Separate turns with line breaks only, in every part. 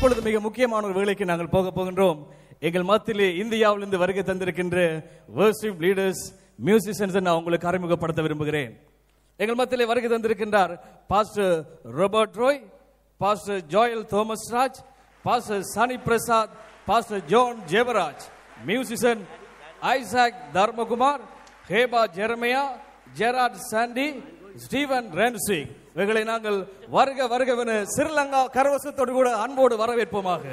இப்பொழுது மிக முக்கியமான ஒரு வேலைக்கு நாங்கள் போக போகின்றோம். எங்கள் மத்தியிலே இந்தியாவிலிருந்து வருகை தந்திருக்கின்ற வர்ஷிப் லீடர்ஸ் மியூசிஷியன்ஸ் நான் உங்களுக்கு அறிமுகப்படுத்த விரும்புகிறேன். எங்கள் மத்தியிலே வருகை தந்திருக்கின்றார் pastor Robert Roy pastor Joel Thomas Raj pastor Sunny Prasad pastor John Jevaraj musician Isaac Dharmakumar Heba Jeremiah Jerad Sandy Steven Rency. இவர்களை நாங்கள் வருக வருகவென சிறிலங்கா கரவசத்தோடு கூட அன்போடு வரவேற்போமாக.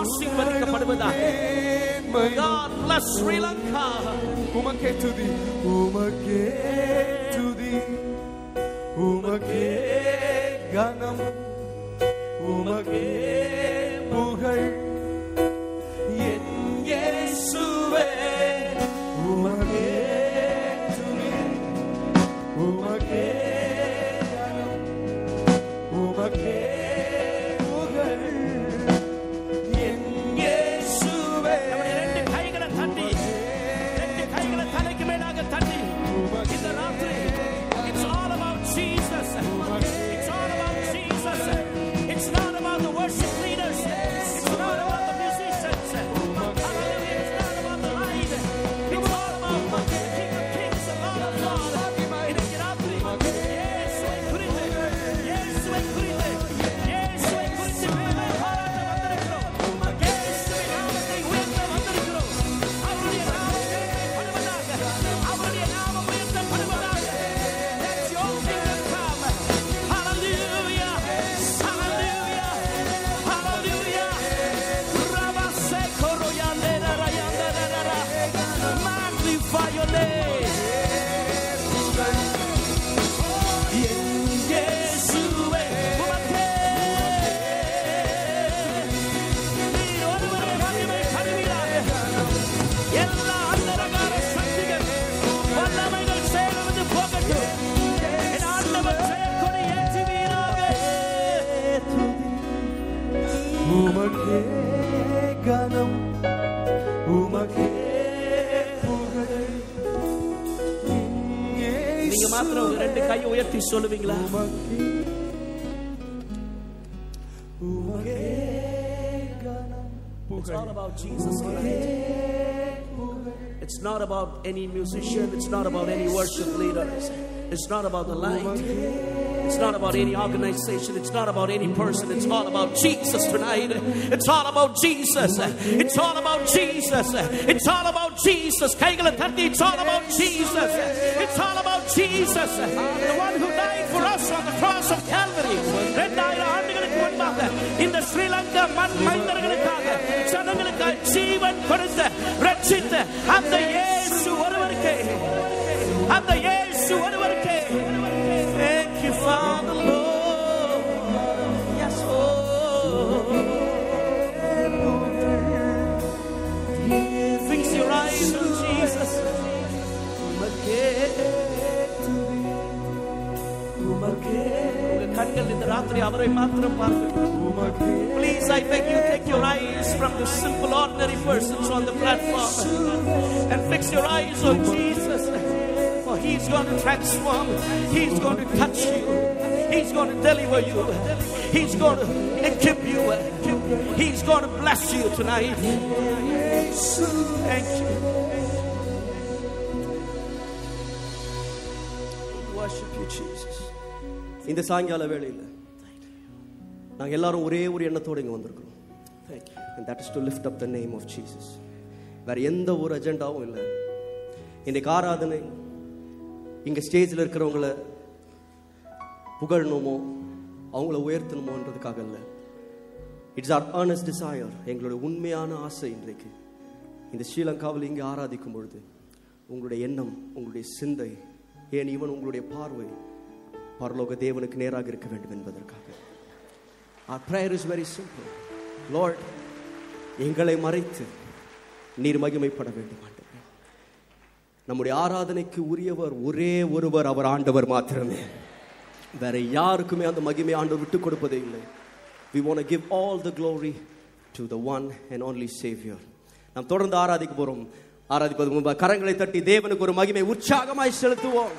ஆசீர்வதிக்கப்படுவதாக. God bless Sri Lanka.
உமக்கே துதி. உமக்கே துதி. உமக்கே கனம்.
கையை உயர்த்தி சொல்லுவீங்களா
உமக்கே உமக்கே கனம்
It's all about Jesus tonight. It's not about any musician. It's not about any worship leaders. It's not about the light. It's not about any organization. It's not about any person. It's all about Jesus tonight. It's all about Jesus. It's all about Jesus. It's all about Jesus. கைகளை தட்டி, It's all about Jesus. It's all about Jesus. The one who died for us on the cross of Calvary. ரெண்டாயிரம் ஆண்டுகளுக்கு முன்பாக இந்த ஸ்ரீலங்கா மண் மைந்தர்களுக்காக ஜனங்களுக்காக ஜீவன் கொடுத்த ரட்சித்த அந்த இயேசு ஒருவருக்கே அந்த இயேசு ஒருவருக்கே Thank you, Father, Lord. Yes, Lord. Fix your eyes on Jesus. உமக்கே உங்க கண்கள் இந்த ராத்திரி அவரை மாத்திரம் பார்க்கட்டும் Please, I beg you, take your eyes from the simple, ordinary persons on the platform and fix your eyes on Jesus. For He's going to transform, He's going to touch you, He's going to deliver you, He's going to equip you, He's going to bless you tonight. Thank you. Worship you, Jesus.
இந்த சாயங்கால வேளையில் நாங்க எல்லாரும் ஒரே ஒரு எண்ணத்தோடு இங்க வந்திருக்கிறோம். That is to lift up the name of Jesus. வேற எந்த ஒரு அஜெண்டாவும் இல்லை. இன்னைக்கு ஆராதனை இங்க ஸ்டேஜில் இருக்கிறவங்கள புகழணுமோ அவங்கள உயர்த்தணுமோன்றதுக்காக இல்லை. இட்ஸ் ஆர் earnest desire எங்களுடைய உண்மையான ஆசை இன்றைக்கு. இந்த ஸ்ரீலங்காவில் இங்கே ஆராதிக்கும் பொழுது உங்களுடைய எண்ணம் உங்களுடைய சிந்தை ஏன் இவன் உங்களுடைய பார்வை பரலோக தேவனுக்கு நேராக இருக்க வேண்டும் என்பதற்காக. Our prayer is very simple. Lord, எங்களை மறைத்து நீர் மகிமைப்பட வேண்டும் ஆண்டவரே. நம்முடைய ஆராதனைக்கு உரியவர் ஒரே ஒருவர் அவர் ஆண்டவர் மாத்திரமே. வேற யாருக்குமே அந்த மகிமை ஆண்டவர் விட்டு கொடுப்பதே இல்லை. We want give all the glory to the one and only saviour நாம் தொடர்ந்து ஆராதிக்க போறோம். ஆராதிப்பது முன்பு கரங்களை தட்டி தேவனுக்கு ஒரு மகிமை உற்சாகமாய் செலுத்துவோம்.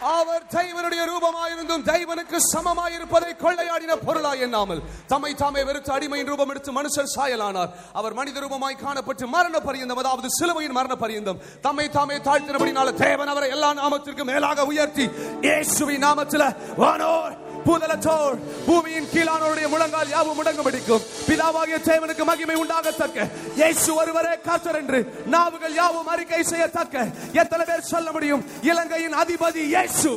அவர் தெய்வனுடைய ரூபமாயிருந்தும் தெய்வனுக்கு சமமாயிருப்பதை கொள்ளையாடின பொருளாய் எண்ணாமல் தம்மை தாமே வெறுத்து அடிமையின் ரூபம் எடுத்து மனுஷர் சாயலானார். அவர் மனித ரூபமாய் காணப்பட்டு மரண பரியந்தம் அதாவது சிலுவையின் மரண பரியந்தம் தம்மை தாமே தாழ்த்தினபடினால தேவன் அவரை எல்லா நாமத்திற்கு மேலாக உயர்த்தி இயேசுவின் நாமத்தில் வானோர் பூதலத்தோர் பூமியின் கீழானோருடைய முழங்கால் யாவும் முடங்கும்படிக்கும் பிதாவாகிய தேவனுக்கு மகிமை உண்டாகத்தக்க. இயேசு ஒருவரே கர்த்தர் என்று நாவுகள் யாவும் அறிக்கை செய்யத்தக்க. எத்தனை பேர் சொல்ல முடியும்? இலங்கையின் அதிபதி இயேசு.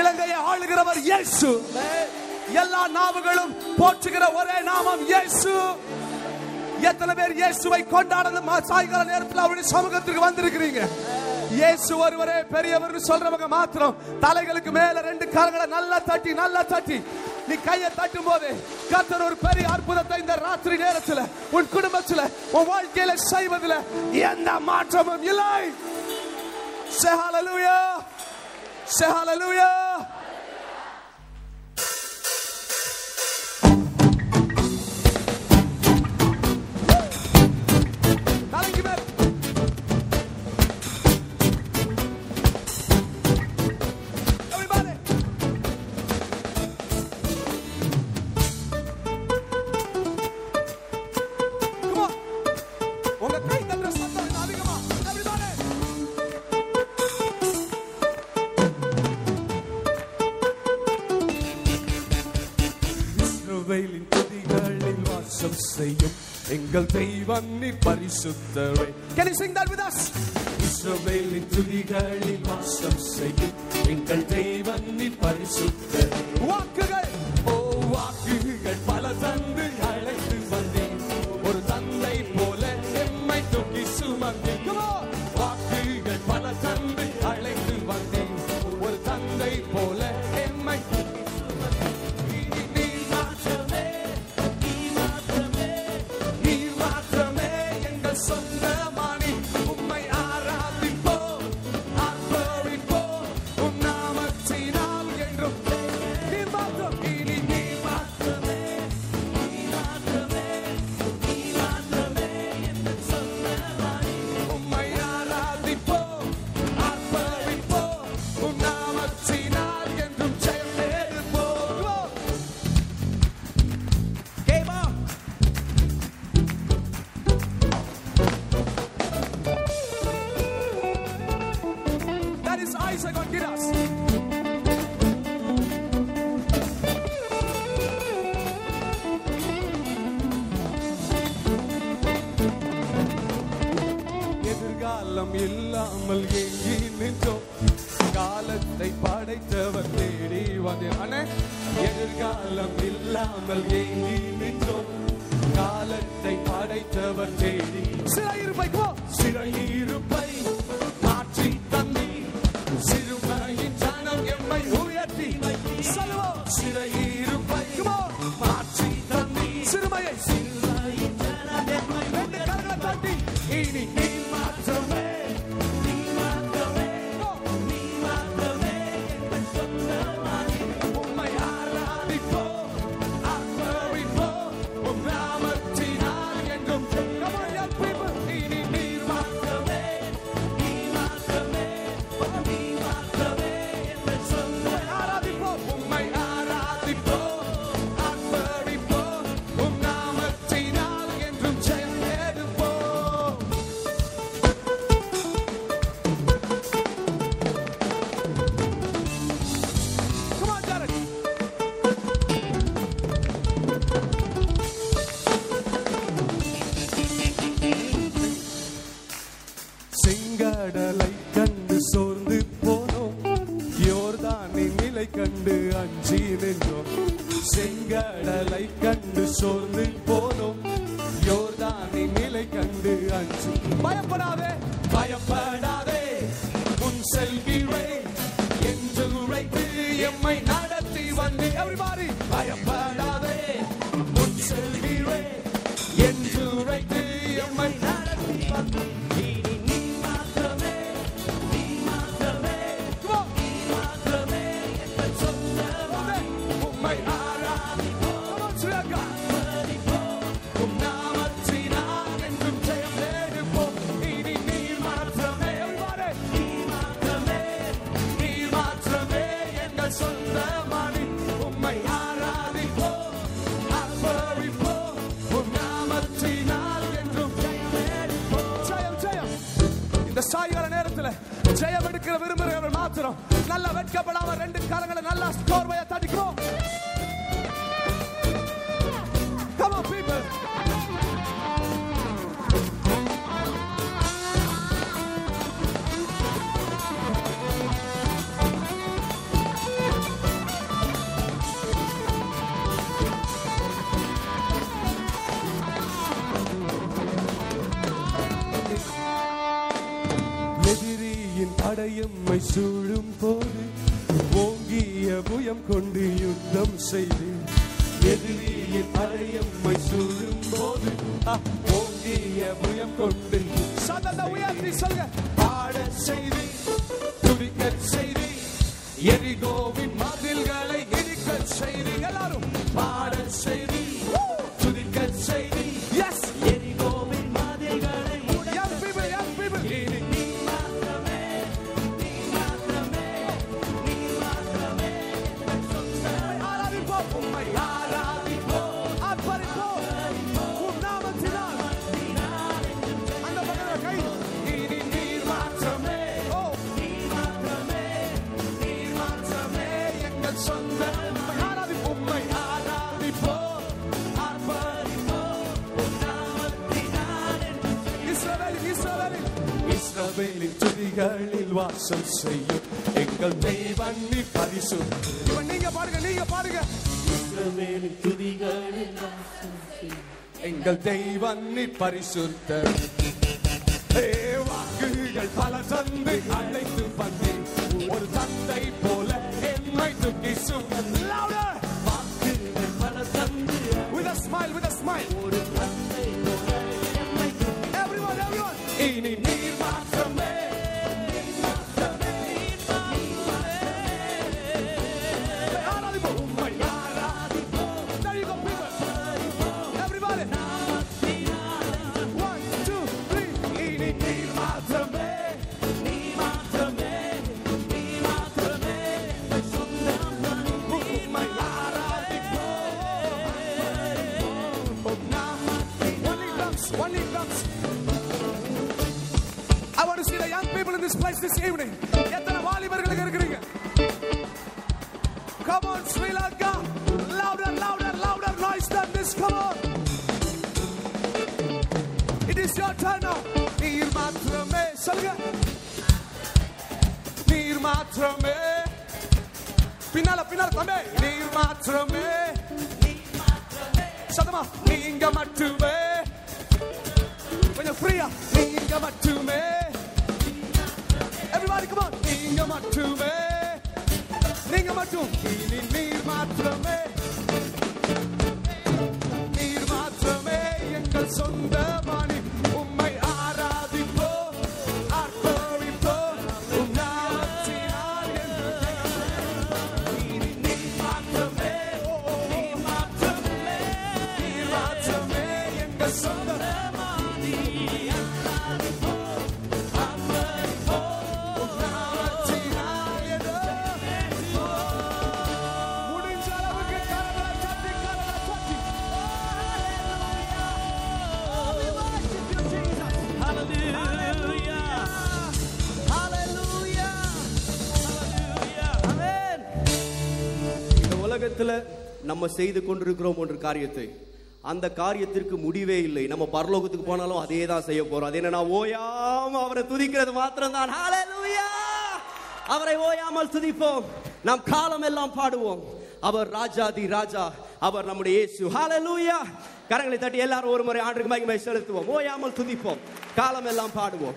இலங்கையை ஆளுகிறவர் இயேசு. எல்லா நாவுகளும் போற்றுகிற ஒரே நாமம் இயேசு. எத்தனை பேர் இயேசுவை கொண்டாடணும்? மா- சாயங்கால நேரத்தில் அவருடைய சமூகத்திற்கு வந்திருக்கிறீங்க. இயேசு ஒருவரே பெரியவர் சொல்றவங்க மாத்திரம். தலைகளுக்கு மேல ரெண்டு கரங்களை நல்லா தட்டி நல்லா தட்டி. நீ கையை தட்டும் போது கத்தர் ஒரு பெரிய அற்புதத்தை இந்த ராத்திரி நேரத்துல உன் குடும்பத்துல உன் வாழ்க்கையில செய்வதில் எந்த மாற்றமும் இல்லை. Say hallelujah. ജീവന്നി പരിശുദ്ധവേ Can you sing that with us? ഇസ്രവേലിൻ തുതികളിൽ വാസം ചെയ്യും എങ്കൾ ദൈവന്നി പരിശുദ്ധ One வாசம் செய்யும் எங்கள் தெய்வன் நீ பரிசு இவன் நீங்க பாருங்க நீங்க பாருங்க. எங்கள் தெய்வன் நீ பரிசுத்த. I want to see the young people in this place this evening. எத்தனை வாலிபர்களுக்கு இருக்கிறீங்க Come on, Sri Lanka. Louder, louder, louder noise than this. Come on. It is your turn now. நீர் மாத்திரமே சொல்லுங்க நீர் மாத்திரமே பின்னால பின்னால தம்பி நீர் மாத்திரமே சத்தமா நீங்க மட்டுமே கொஞ்சம் ஃப்ரீயா நீங்க மட்டுமே Everybody come on. நீங்க மட்டுமே நீங்க மட்டும் இனி நீர் மாத்திரமே நீர் மாத்திரமே எங்கள் சொந்த
நம்ம செய்து கொண்டிருக்கிறோம் ஒரு காரியத்தை. அந்த காரியத்திற்கு முடிவே இல்லை. நம்ம பரலோகத்துக்கு போனாலும் அதே தான் செய்ய போறோம். அது என்னன்னா ஓயாம அவரை துதிக்கிறது மாத்திரம்தான். ஹalleluya அவரை ஓயாமல் துதிப்போம். நாம் காலம் எல்லாம் பாடுவோம். அவர் ராஜாதி ராஜா. அவர் நம்முடைய இயேசு. ஹalleluya கரங்களை தட்டி எல்லாரும் ஒரு முறை ஆண்டுக்கு மகிமை செலுத்துவோம். ஓயாமல் துதிப்போம். காலம் எல்லாம் பாடுவோம்.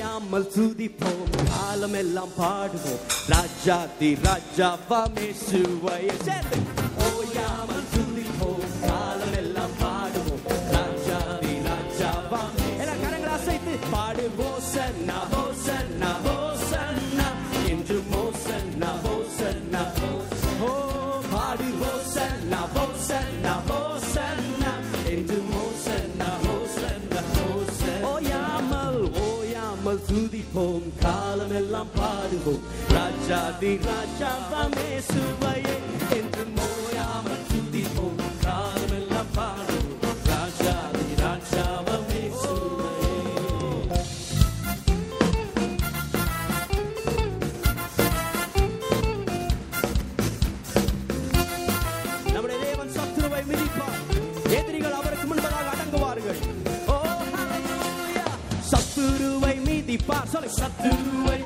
ஓயாமல் துதிப்போம். காலம் எல்லாம் பாடுவோம். ராஜாதி ராஜாவா மேசுவையை சேர்ந்து. ஓயாமல் காலம் எல்லாம் பாடுவோம். ராஜாதி ராஜாவமே சுவையே என்று மோயாமல் துதிப்போம். காலமெல்லாம் பாடுவோம். ராஜாதி ராஜாவமே சுவையே நம்முடைய தேவன் சத்துருவை மிதிப்பார். எதிரிகள் அவருக்கு முன்பதாக அடங்குவார்கள். சத்துருவை மிதிப்பார். சொல்லு சத்துருவை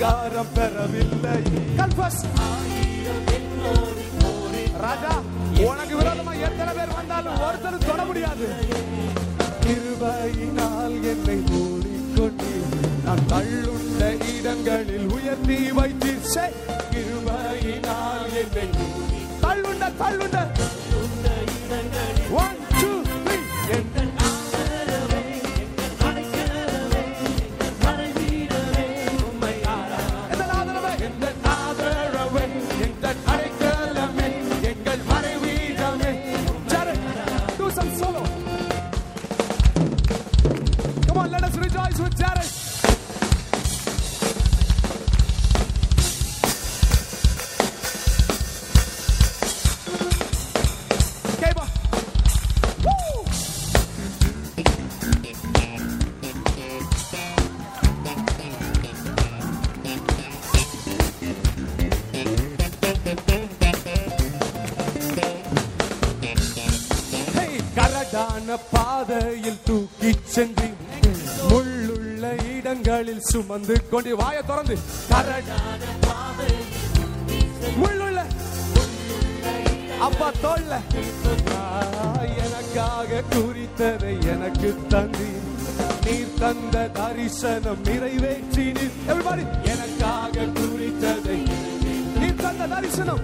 அதிகாரம் பெறவில்லை. கல்பஸ். ராஜா உனக்கு விரோதமா எத்தனை பேர் வந்தாலும் ஒருத்தர் தொட முடியாது. கிருபையினால் என்னை மூடிக்கொண்டு நான் தள்ளுள்ள இடங்களில் உயர்த்தி வைத்தீர். கிருபையினால் என்னை தள்ளுண்ட தள்ளுண்ட. சுமந்து கொண்டு வாய திறந்து கரடான முள்ளுள்ள அப்பா தோல்ல. எனக்காக குறித்ததை எனக்கு தந்தி நீர் தந்த தரிசனம் நிறைவேற்றி எனக்காக குறித்ததை நீர் தந்த தரிசனம்.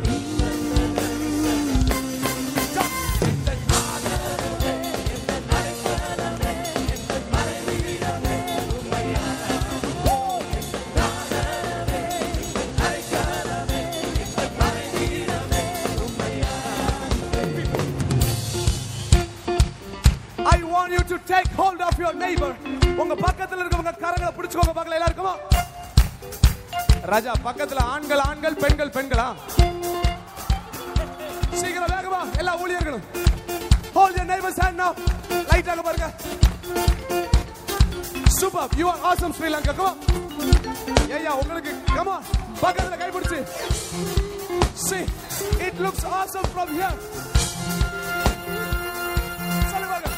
ஆண்கள் ஆண்கள் பெண்கள் பெண்களா? சீக்கிரம் வேகமா எல்லா ஊழியர்களும். Hold your neighbor's hand now light பாருங்க. Super you are awesome Sri Lanka come ஏயா உங்களுக்கு கமா பக்கத்துல கை பிடிச்சு. See it looks awesome from here. சொல்லுவாங்க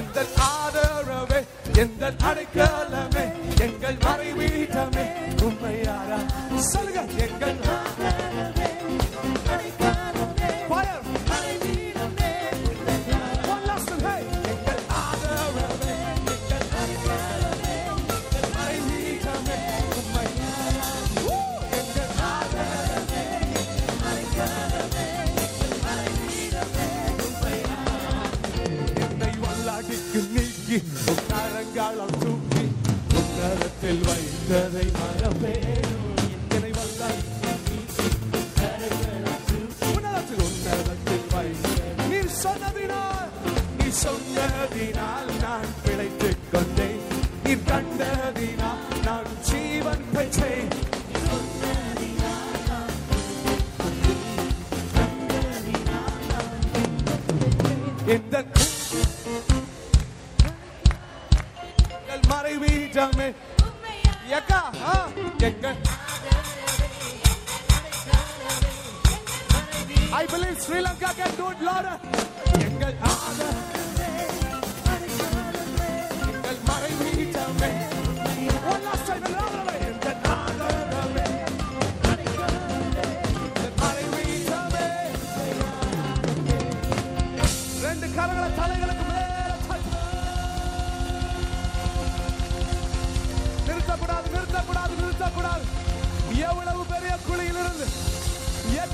எந்த ஆதரவே எந்த அடைக்கலமே எங்கள் மறைவீட்டமே உண்மையாரா சொல்லுங்க.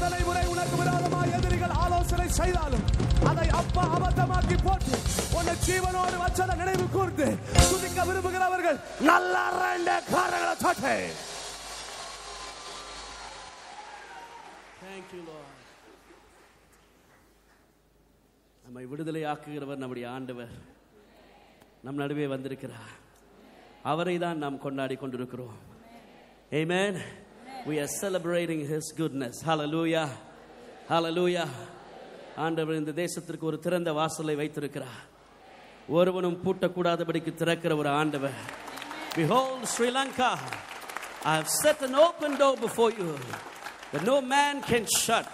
எத்தனை முறை உனக்கு விரோதமாக எதிரிகள் ஆலோசனை செய்தாலும் அதை அப்பா அபத்தமாக்கி போட்டு உன்னை ஜீவனோடு வச்சதை நினைவு கூர்ந்து துதிக்க விரும்புகிறவர்கள் நல்ல ரெண்டு காரங்களை தொட்டே.
Thank you, Lord. நம்மை விடுதலை ஆக்குகிறவர் நம்முடைய ஆண்டவர். நம் நடுவே வந்திருக்கிறார். அவரை தான் நாம் கொண்டாடி கொண்டிருக்கிறோம். ஏமேன் We are celebrating His goodness. Hallelujah. Hallelujah. ஆண்டவர் இந்த தேசத்திற்கு ஒரு திறந்த வாசலை வைத்திருக்கிறார் ஒருவனும் பூட்டக்கூடாதபடிக்கு திறக்கிற ஒரு ஆண்டவர் Behold, Sri Lanka, I have set an open door before you that no man can shut.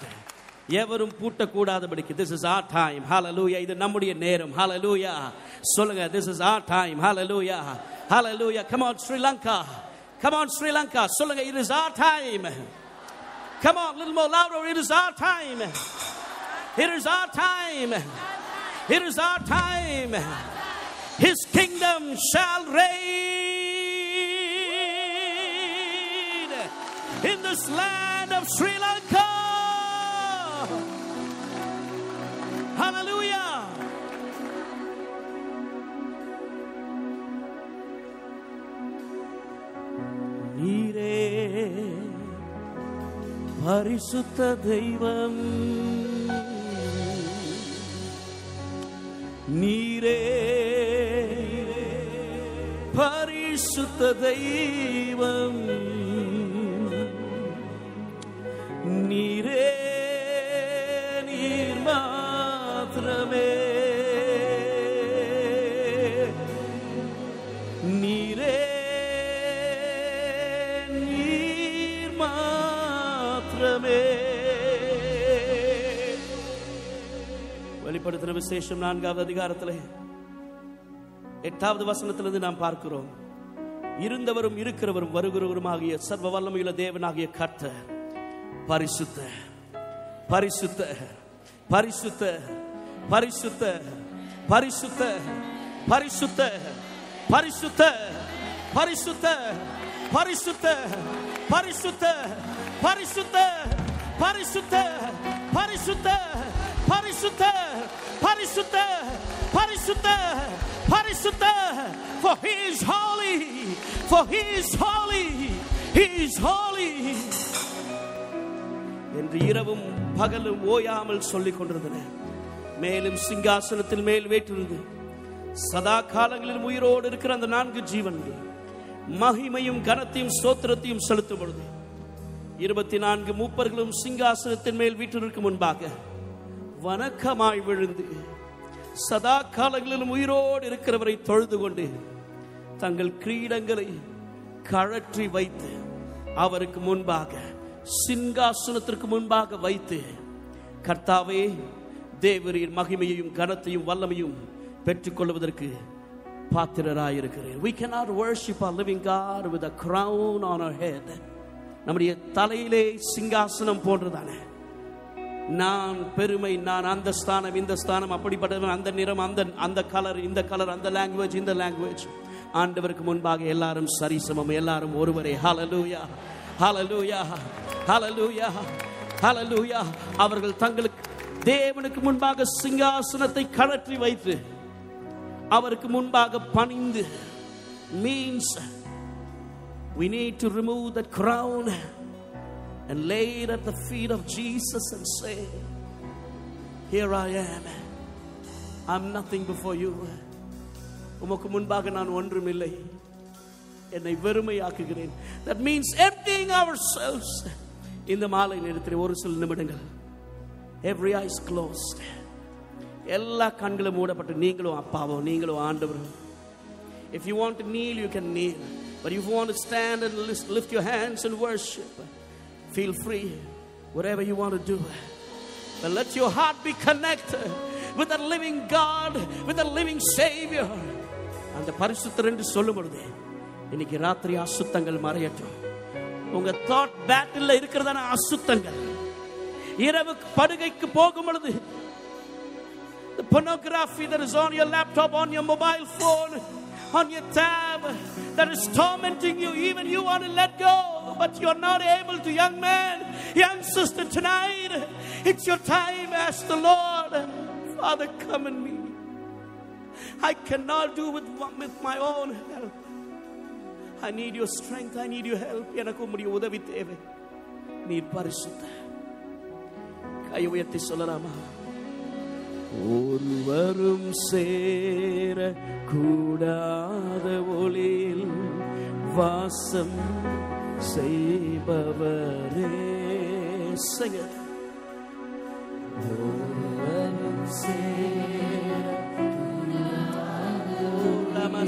எவரும் பூட்டக்கூடாதபடிக்கு this is our time hallelujah இது நம்முடைய நேரம் hallelujah சொல்லுங்க this is our time hallelujah hallelujah come on Sri Lanka Come on, Sri Lanka. Solanga, it is our time. Come on, a little more louder. It is our time. It is our time. It is our time. His kingdom shall reign in this land of Sri Lanka. Hallelujah. நீரே. பரிசுத்த தெய்வம். நீரே. பரிசுத்த தெய்வம். நீரே நீர் மாத்திரமே. வெளிப்படுத்தின விசேஷம் நான்காவது அதிகாரத்தில் எட்டாவது வசனத்திலிருந்து நாம் பார்க்கிறோம் இருந்தவரும் இருக்கிறவரும் வருகிறவரும் ஆகிய சர்வ வல்லமையுள்ள தேவனாகிய கர்த்த பரிசுத்த பரிசுத்த பரிசுத்த பரிசுத்த பரிசுத்த பரிசுத்த பரிசுத்த பரிசுத்த பரிசுத்த பரிசுத்த பரிசுத்த பரிசுத்த பரிசுத்த பரிசுத்த பரிசுத்த பரிசுத்த பரிசுத்த. For he is holy for he is holy he is holy. என்று இரவும் பகலும் ஓயாமல் சொல்லிக் கொண்டிருந்தன. மேலும் சிங்காசனத்தில் மேல் வேற்றிருந்து சதா காலங்களில் உயிரோடு இருக்கிற அந்த நான்கு ஜீவன்கள் மகிமையும் கனத்தையும் சோத்திரத்தையும் செலுத்தும் பொழுது இருபத்தி நான்கு மூப்பர்களும் சிங்காசனத்தின் மேல் வீட்டிற்கு முன்பாக வணக்கமாய் விழுந்து சதா காலங்களிலும் உயிரோடு இருக்கிறவரை தொழுது கொண்டு தங்கள் கிரீடங்களை கழற்றி வைத்து அவருக்கு முன்பாக சிங்காசனத்திற்கு முன்பாக வைத்து கர்த்தாவே தேவரின் மகிமையையும் கனத்தையும் வல்லமையும் பெற்றுக்கொள்வதற்கு பாத்திரராயிருக்கிறேன். We cannot worship our living God with a crown on our head. நம்முடைய தலையிலே சிங்காசனம் போன்றதானே. நான் பெருமை நான் அந்த ஸ்தானம் இந்த ஸ்தானம் அப்படிப்பட்டவன் அந்த நிறம் அந்த அந்த கலர் இந்த கலர் அந்த லாங்குவேஜ் இந்த லாங்குவேஜ் ஆண்டவருக்கு முன்பாக எல்லாரும் சரிசமம் எல்லாரும் ஒருவரே. ஹலலூயா ஹலலூயா ஹலலூயா ஹலலூயா அவர்கள் தங்களுக்கு தேவனுக்கு முன்பாக சிங்காசனத்தை கழற்றி வைத்து அவருக்கு முன்பாக பணிந்து means we need to remove that crown. and lay it at the feet of Jesus and say, Here I am. I'm nothing before you. உமக்கு முன்பாக நான் ஒன்றுமில்லை என்னை வெறுமையாக்குகிறேன் தட் மீன்ஸ் எவ்ரிங் அவர் செல்ஸ் இந்த மாலை நேரத்தில் ஒரு சில நிமிடங்கள் எவ்ரி ஐஸ் க்ளோஸ்ட் எல்லா கண்களும் மூடப்பட்டு நீங்களும் அப்பாவோ நீங்களும் ஆண்டவரும் if you want kneel you can kneel but you want stand and lift your hands and worship feel free whatever you want to do but let your heart be connected with the living God with the living Savior அந்த பரிசுத்தர் என்று சொல்லும் பொழுது இன்னைக்கு ராத்திரி அசுத்தங்கள் மறையட்டும் உங்க thought battle இருக்கிறதான அசுத்தங்கள் இரவு படுகைக்கு போகும் பொழுது the pornography that is on your laptop, on your mobile phone, on your tab, that is tormenting you. Even you want to let go, but you're not able to. Young man, young sister, tonight, it's your time. Ask the Lord, Father, come in me. I cannot do with, with my own help. I need your strength. I need your help. எனக்கு உம்முடைய உதவி தேவை நீர் பரிசுத்த கை உயர்த்தி சொல்லலாமா ஒருவரும் சேர கூடாத ஒளியில் வாசம் செய்பவரே Sing it. ஒருவரும் சேர. கூடாத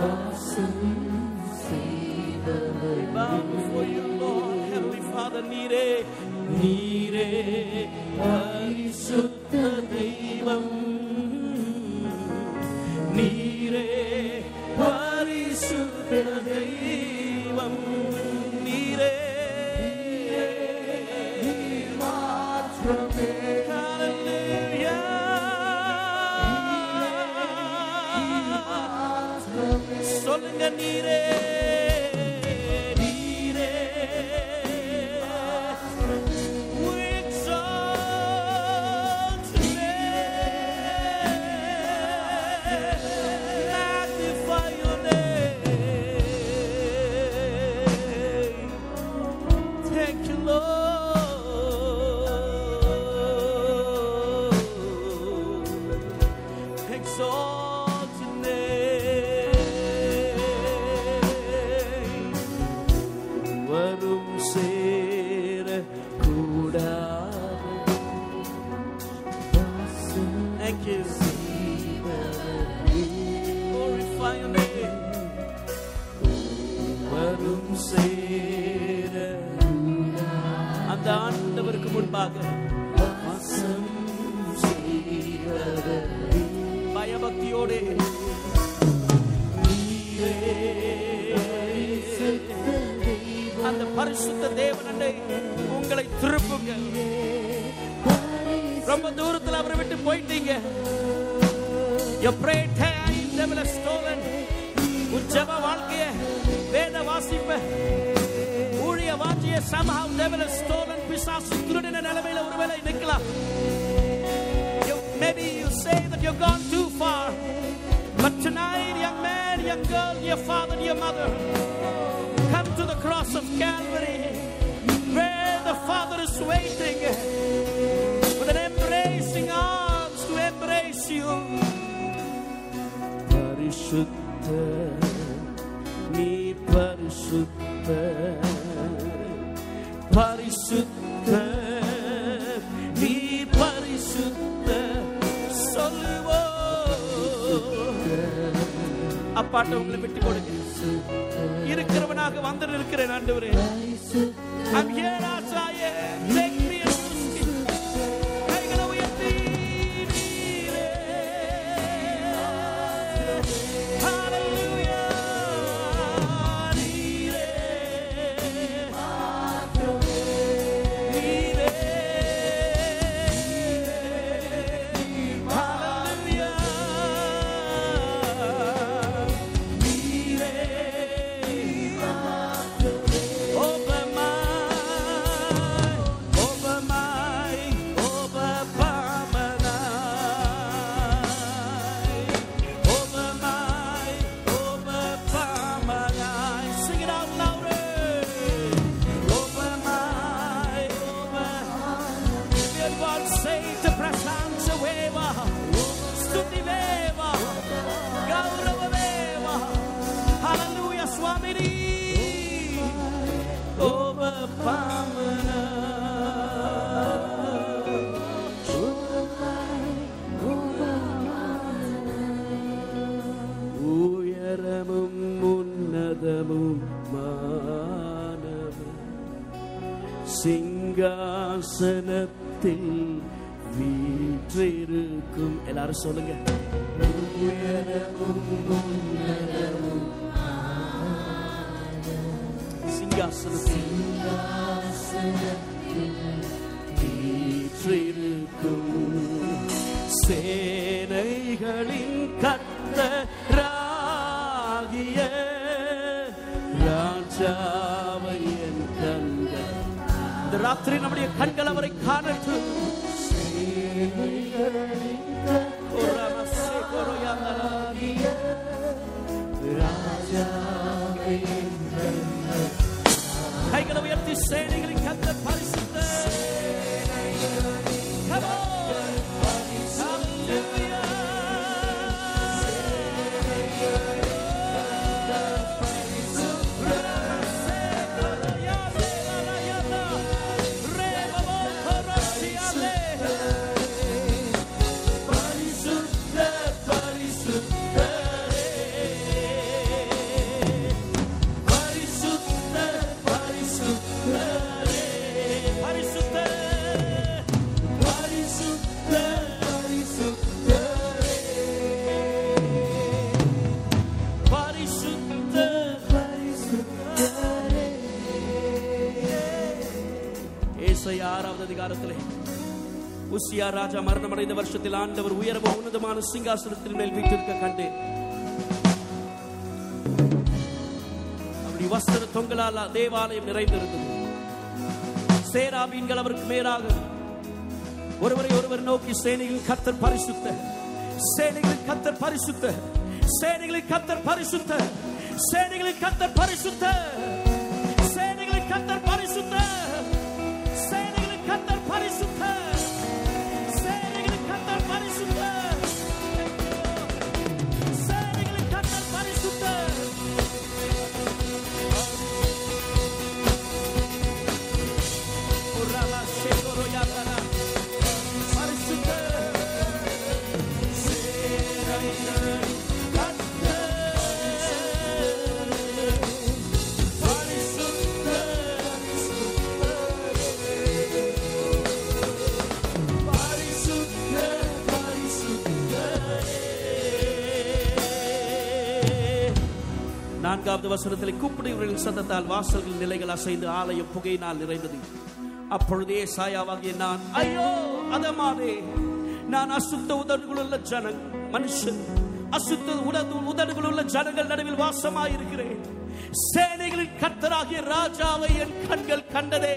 வாசம் We bow before you, Lord, Heavenly Father, நீரே நீரே பரிசுத்த தெய்வம் நீரே பரிசுத்த தெய்வம் venire. பயபக்தியோடு அந்த பரிசுத்த தேவனண்டை உங்களை திருப்புங்க. ரொம்ப தூரத்துல அவரை விட்டு போயிட்டீங்க. Your prayer time, devil has stolen. உன் ஜெப வாழ்க்கைய வேத வாசிப்ப ஊழிய வாஞ்சிய somehow devil has stolen பிசாசு திருடின நிலைமையில ஒருவேளை நிற்கலாம் You- Maybe you say that you've gone too far. But tonight, young man, young girl, dear father, dear mother, come to the cross of Calvary where the Father is waiting with an embracing arms to embrace you. பரிசுத்த நீ பரிசுத்த பரிசுத்த நீ பரிசுத்த சொல்லுவோ. அப்பாட்ட உங்களை விட்டு கொடுங்க. இருக்கிறவனாக வந்து இருக்கிறேன் ஆண்டவரே. I'm here சிங்காசனத்தில் வீற்றிருக்கும். எல்லாரும் சொல்லுங்க. உசியா ராஜா மரணமடைந்த வருஷத்தில் ஆண்டவர் உயரமும் உன்னதமான சிங்காசனத்தின் மேல் வீட்டிருக்க கண்டேன். அப்படி வஸ்திர தொங்கலால் தேவாலயம் நிறைந்திருந்தது. சேராபீன்கள் அவருக்கு மேலாக. ஒருவரை ஒருவர் நோக்கி சேனைகளின் கத்தர் பரிசுத்த. சேனைகளின் கத்தர் பரிசுத்த. சேனைகளின் கத்தர் பரிசுத்த. சேனைகளின் கத்தர் பரிசுத்த. நான்காவது வசனத்தில் கூப்பிடுகிறவர்களின் சத்தத்தால் வாசல்கள் நிலைகள் அசைந்து ஆலயம் புகையினால் நிறைந்தது. அப்பொழுதே சாயாவாகிய நான் ஐயோ அதமாவே நான் அசுத்த உதடுகளுள்ள ஜனங் மனுஷன் அசுத்த உடது உதடுகளுள்ள ஜனங்கள் நடுவில் வாசமாயிருக்கிறேன். சேனைகளின் கத்தராகிய ராஜாவை என் கண்கள் கண்டதே.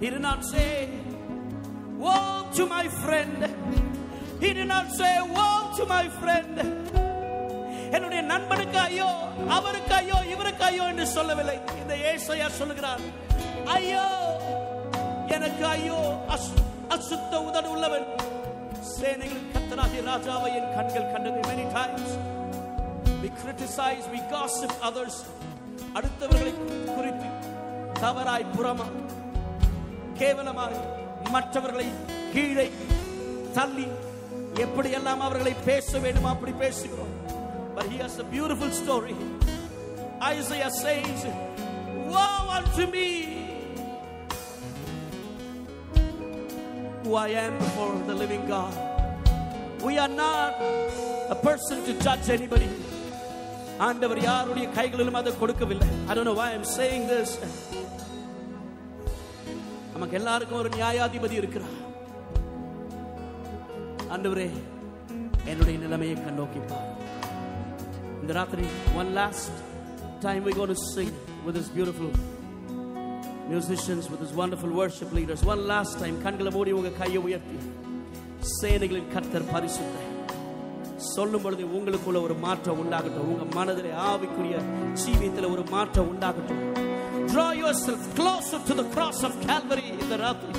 He did not say, Woe to my friend. He did not say, Woe to my friend. என்னுடைய நண்பனுக்கு ஐயோ அவருக்கு ஐயோ இவருக்கு ஐயோ என்று சொல்லவில்லை. இந்த ஏசையா சொல்லுகிறார் ஐயோ எனக்கு ஐயோ அசுத்த உதடு உள்ளவன். சேனைகள் கத்தராகிய ராஜாவை என் கண்கள் கண்டது many times. We criticize we gossip others. அடுத்தவர்களை குறித்து தவறாய் புறமா கேவலமாக மற்றவர்களை கீழே தள்ளி எப்படியெல்லாம் அவர்களை பேச வேண்டுமோ அப்படி பேசுகிறோம் but he has a beautiful story Isaiah says woe unto me who I am before the living God we are not a person to judge anybody ஆண்டவர் யாருடைய கைகளிலும் அதை கொடுக்கவில்லை I don't know why I'm saying this நமக்கு எல்லாருக்கும் ஒரு நியாயாதிபதி இருக்கிறார் ஆண்டவரே என்னுடைய நிலைமையை கண்ணோக்கி பார் இந்த ராத்திரி one last time we're going to sing with this beautiful musicians with this wonderful worship leaders one last time கண்களை மூடி உங்க கையை உயர்த்தி சேனைகளின் கர்த்தர் பரிசுத்த சொல்லும் பொழுது உங்களுக்குள்ள ஒரு மாற்றம் உண்டாகட்டும் உங்க மனதிலே ஆவிக்குரிய ஜீவியத்தில் ஒரு மாற்றம் உண்டாகட்டும் draw yourself closer to the cross of Calvary இந்த ராத்திரி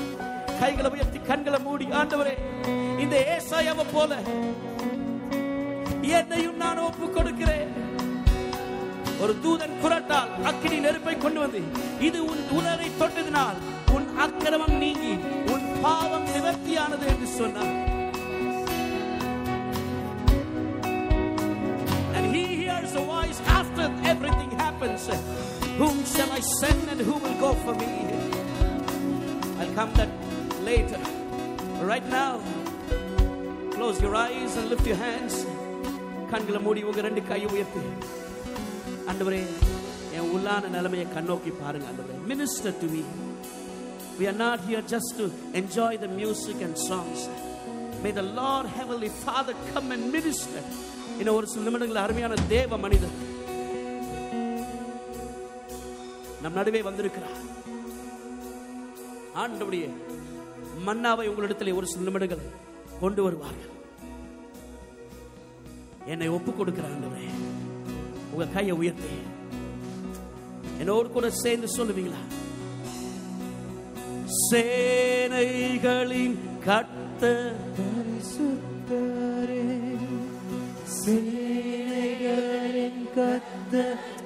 கைகளை உயர்த்தி கண்களை மூடி ஆண்டவரே இந்த ஏசாயாவை போல என்னையும் நான் ஒப்பு கொடுக்கிறேன் ஒரு தூதன் குரட்டால் அக்கினி நெருப்பை கொண்டு வந்து இது உன் உலரை தொட்டதினால் உன் அக்கிரமம் நீங்கி உன் பாவம் நிவர்த்தியானது என்று சொன்னார் and he hears a voice after everything happens. Whom shall I send and who will go for me? I'll come that later. Right now, close your eyes and lift your hands. கண்களை மூடி உங்க ரெண்டு கையை உயர்த்தி ஆண்டவரே என் உள்ளான நிலைமையை கண்ணோக்கி பாருங்க ஆண்டவரே minister to me We are not here just to enjoy the music and songs. May the Lord Heavenly Father come and minister. இன்னும் ஒரு சில நிமிடங்கள் அருமையான தேவ மனிதர் நம் நடுவே வந்திருக்கிறார் ஆண்டவுடைய மன்னாவை உங்களிடத்தில் ஒரு சில நிமிடங்கள் கொண்டு வருவார்கள். என்னை ஒப்பு கொடுக்கிறாங்க உங்க கையை உயர்த்தி. என்னோடு கூட சேர்ந்து சொல்லுவீங்களா? சேனைகளின் கட்ட
சேனைகளின் கர்த்தர்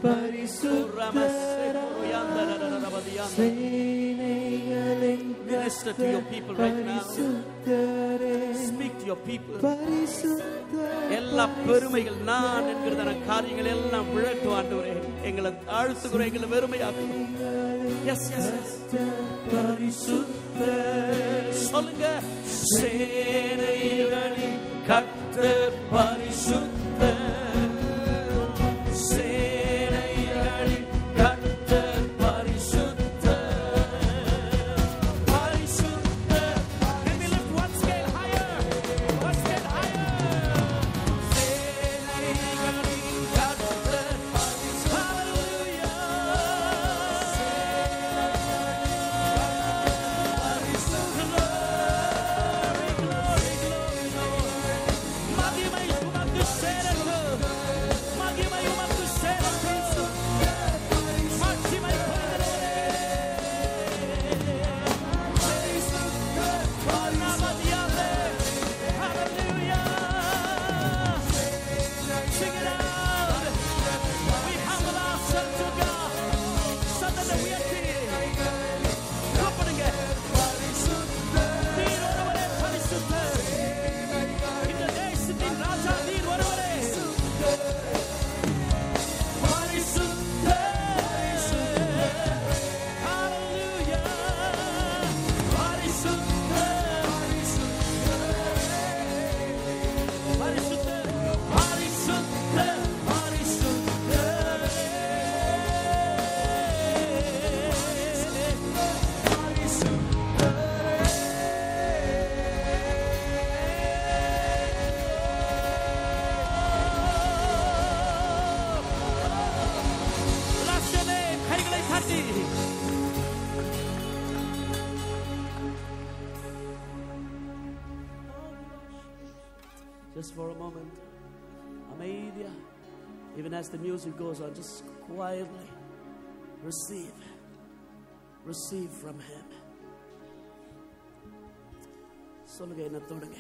பரிசுத்தர் சேனைகளின்
Minister to your people right now.
பரிசுத்தரே
Speak to your people.
பரிசுத்தர்
எல்லா பெருமைகள் நான் என்கிறதான காரியங்கள் எல்லாம் விழட்டும் ஆண்டவரே எங்களை தாழ்த்துகிறோம் எங்களை வெறுமையாக்கும் எஸ் எஸ் பரிசுத்த சொல்லுங்க சேனைகளின் கர்த்தர் பரிசுத்த as the music goes on, just quietly receive. Receive from Him. சொல்லுங்க என்ன தொடுங்க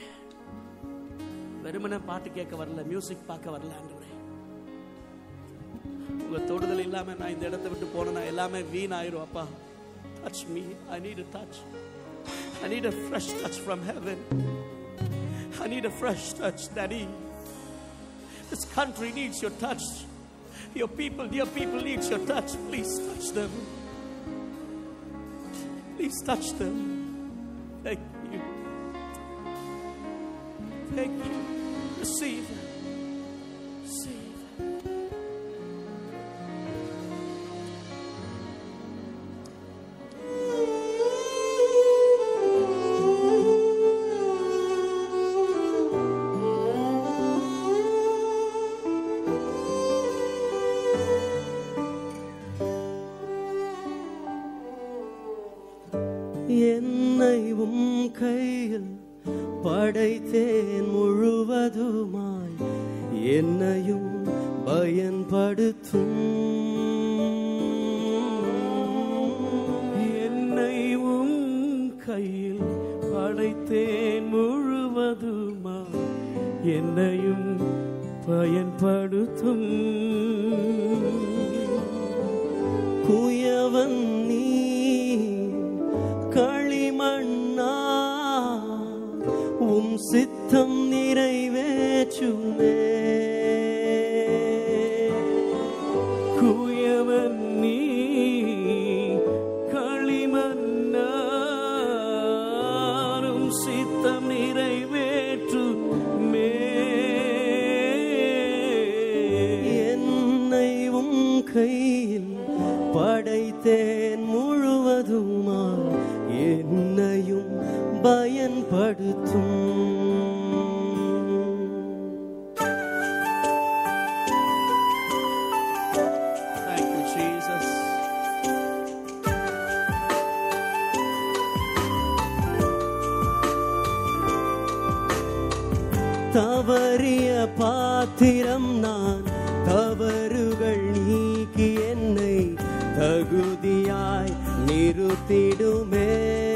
வெறுமனே பாட்டு கேட்க வரல மியூசிக் பார்க்க வரல ஆண்டவரே உங்க தொடுதல் இல்லாம நான் இந்த இடத்தை விட்டு போனேன்னா எல்லாமே வீணாயிரும் அப்பா touch me I need a touch I need a fresh touch from heaven I need a fresh touch daddy this country needs your touch your people dear people needs your touch. Please touch them. Please touch them. Thank you. Thank you. Receive
பாத்திரம் நான். தவறுகள் நீக்கி என்னை தகுதியாய் நிறுத்திடுமே.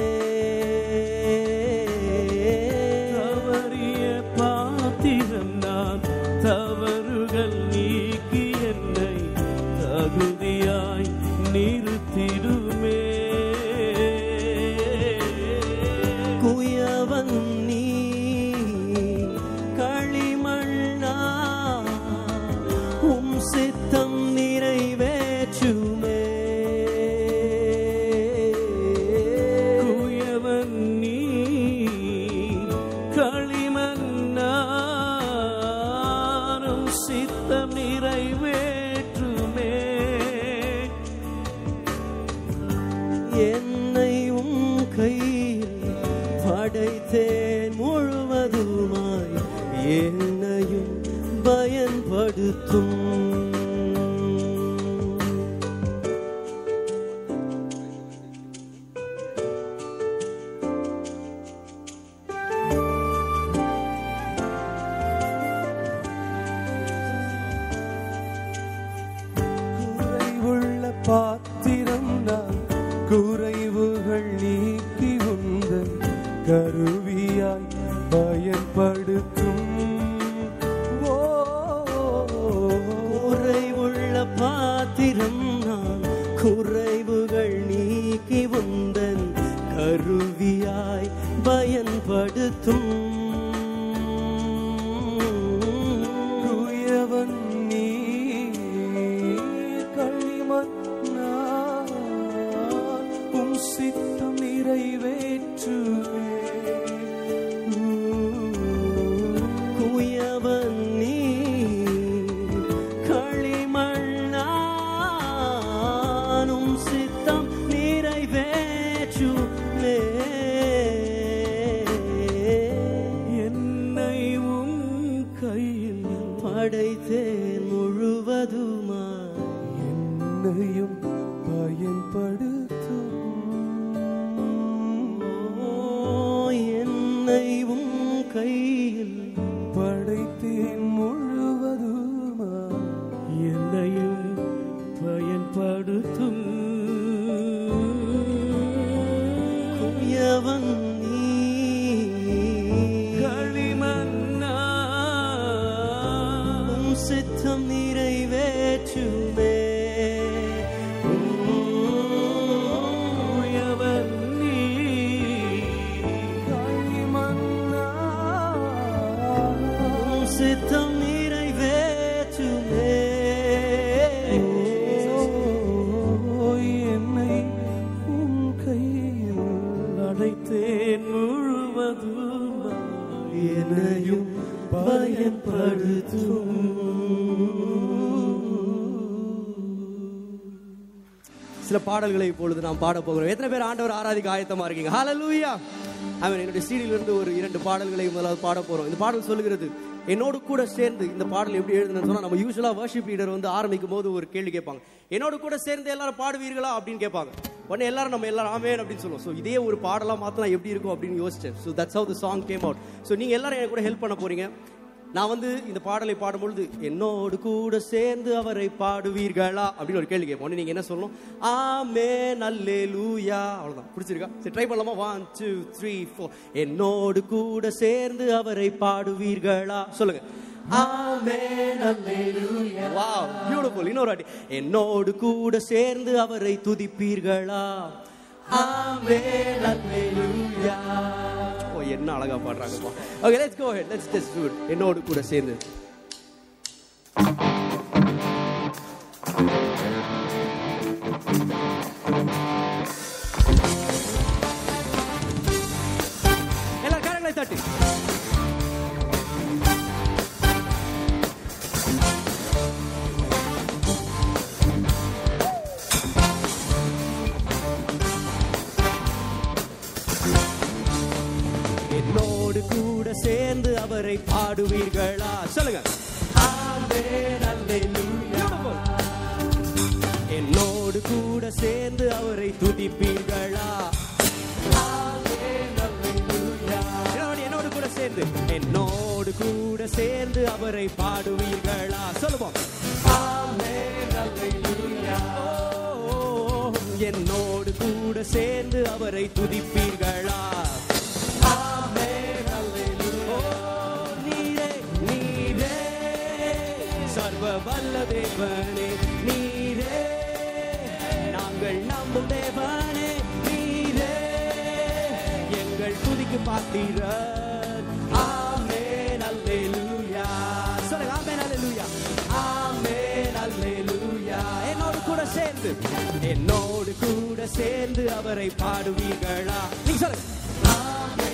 சில பாடல்களை இப்பொழுது நாம் பாட போகிறோம். எத்தனை பேர் ஆண்டவர் ஆராதிக்க ஆயத்தமா இருக்கீங்க? ஹalleluya அவன் என்னுடைய சீடியில இருந்து ஒரு இரண்டு பாடல்களை முதலாவது பாட போறோம். இந்த பாடல் சொல்லுகிறது என்னோடு கூட சேர்ந்து இந்த பாடல் எப்படி எழுதுனேன்னு சொன்னா நம்ம யூஸ்வலா வர்ஷிப் லீடர் வந்து ஆரம்பிக்கும் போது ஒரு கேள்வி கேட்பாங்க. என்னோடு கூட சேர்ந்து எல்லாரும் பாடுவீர்களா? அப்படின்னு கேட்பாங்க. உடனே எல்லாரும் நம்ம எல்லாரும் ஆமேன் அப்படின்னு சொல்லுவோம். ஸோ இதே ஒரு பாடலாக மாற்றலாம் எப்படி இருக்கும் அப்படின்னு யோசிச்சேன். So that's how the song came out so நீங்க எல்லாரும் எனக்கு கூட ஹெல்ப் பண்ண போறீங்க. நான் வந்து இந்த பாடலை பாடும்பொழுது என்னோடு கூட சேர்ந்து அவரை பாடுவீர்களா? அப்படின்னு ஒரு கேள்வி கேட்போம். நீங்க என்ன சொல்லணும்? ஆமே நல்லே லூயா அவ்வளவுதான். பிடிச்சிருக்கா சரி ட்ரை பண்ணலாமா? ஒன் டூ த்ரீ ஃபோர் என்னோடு கூட சேர்ந்து அவரை பாடுவீர்களா? சொல்லுங்க. ஆமே வாவ் இன்னொரு வாட்டி. என்னோடு கூட சேர்ந்து அவரை துதிப்பீர்களா? ஆமே நல்லே லூயா என்ன அழகா பாடுறாங்கப்பா. Okay let's go ahead let's just do என்னோடு கூட சேர்ந்து. எல்லாரும் கரங்களை தட்டி. கூட சேர்ந்து அவரை பாடுவீர்களா? சொல்லுங்க. என்னோடு கூட சேர்ந்து அவரை துதிப்பீர்களா. என்னோடு கூட சேர்ந்து. என்னோடு கூட சேர்ந்து அவரை பாடுவீர்களா? சொல்லுவோம். என்னோடு கூட சேர்ந்து அவரை துதிப்பீர்களா? தேவனே நீரே. நாங்கள் நம்பும் தேவனே நீரே. எங்கள் துதிக்கு பார்த்தீர ஆமென் அல்லேலூயா. சொல்லுங்க ஆமென் அல்லேலூயா. ஆமென் அல்லேலூயா. என்னோடு கூட சேர்ந்து என்னோடு கூட சேர்ந்து அவரை பாடுவீர்களா? நீங்க சொல்லுங்க. ஆமே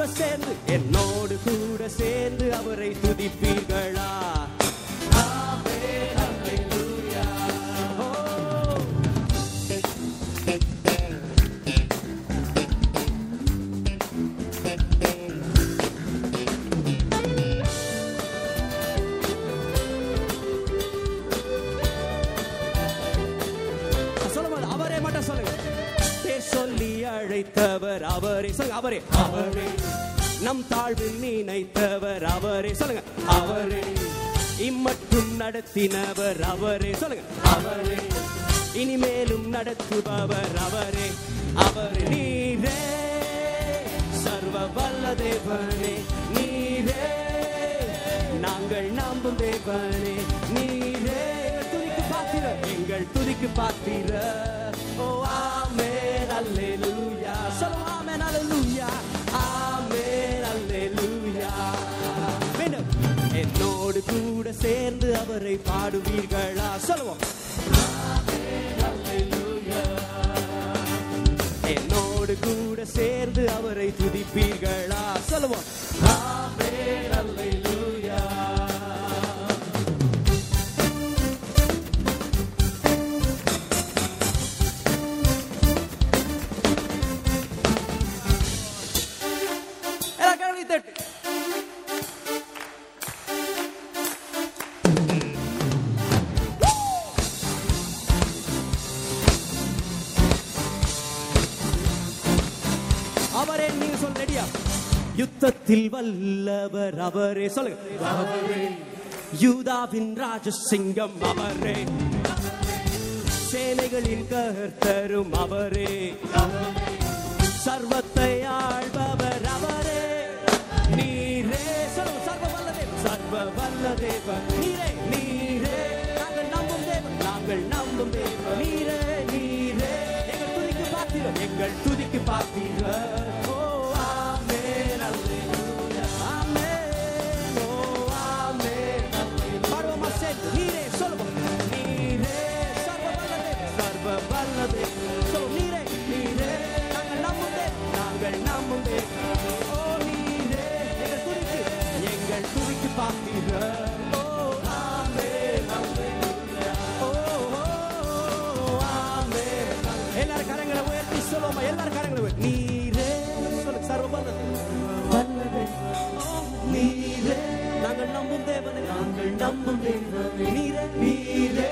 கூட சேர்ந்து என்னோடு கூட சேர்ந்து அவரை துதிப்பீர்களா? அழைத்தவர் அவரே. சொல்லுங்க அவரே. அவரே. நம் தாழ்வில் நினைத்தவர் அவரே. சொல்லுங்க அவரே. இம்மட்டும் நடத்தினவர் அவரே. சொல்லுங்க அவரே. இனிமேலும் நடத்துபவர் அவரே. அவர். நீரே. சர்வ வல்ல தேவனே. நீரே. நாங்கள் நம்பும் தேவனே. நீரே. துதிக்கு பார்த்திர எங்கள் துதிக்கு பார்த்திர ஓ ஆமென் அல்லேலூயா சொல்லுங்க ஆமென் அல்லேலூயா ஆமென் அல்லேலூயா மீண்டும் என்னோடு கூட சேர்ந்து அவரை பாடுவீர்களா? சொல்லுவோம் ஆமென், அல்லேலூயா. என்னோடு கூட சேர்ந்து அவரை துதிப்பீர்களா? சொல்லுவோம் யுத்தத்தில் வல்லவர் அவரே. சொல்லுங்க. யூதாவின் ராஜசிங்கம் அவரே. சேனைகளின் கர்த்தரும் அவரே. சர்வத்தை ஆழ்பவர் அவரே. நீரே. சொல்லுங்க. சர்வ வல்ல தேவன். சர்வ வல்ல நீரே நீரே. நாங்கள் நம்பும் தேவன். நாங்கள் நம்பும் தேவன். நீரே நீரே. எங்கள் துதிக்கு பார்த்தீர்கள் எங்கள் துதிக்கு பார்த்தீர்கள் நாங்கள் நம்பும் தேவனை நீரே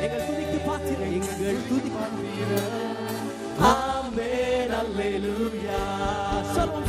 எங்கள் துதிக்கு பாத்திர எங்கள் துதி ஆமென் அல்லேலூயா. சொல்வோம்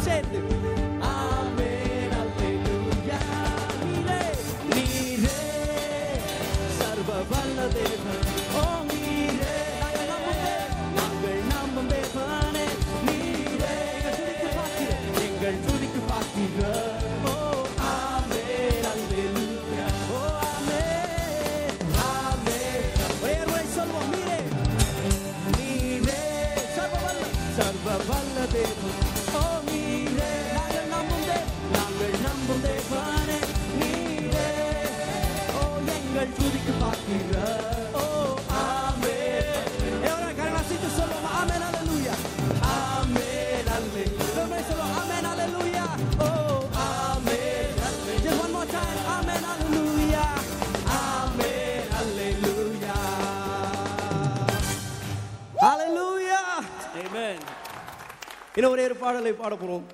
இன்னும் ஒரே ஒரு பாடலை பாட போறோம்.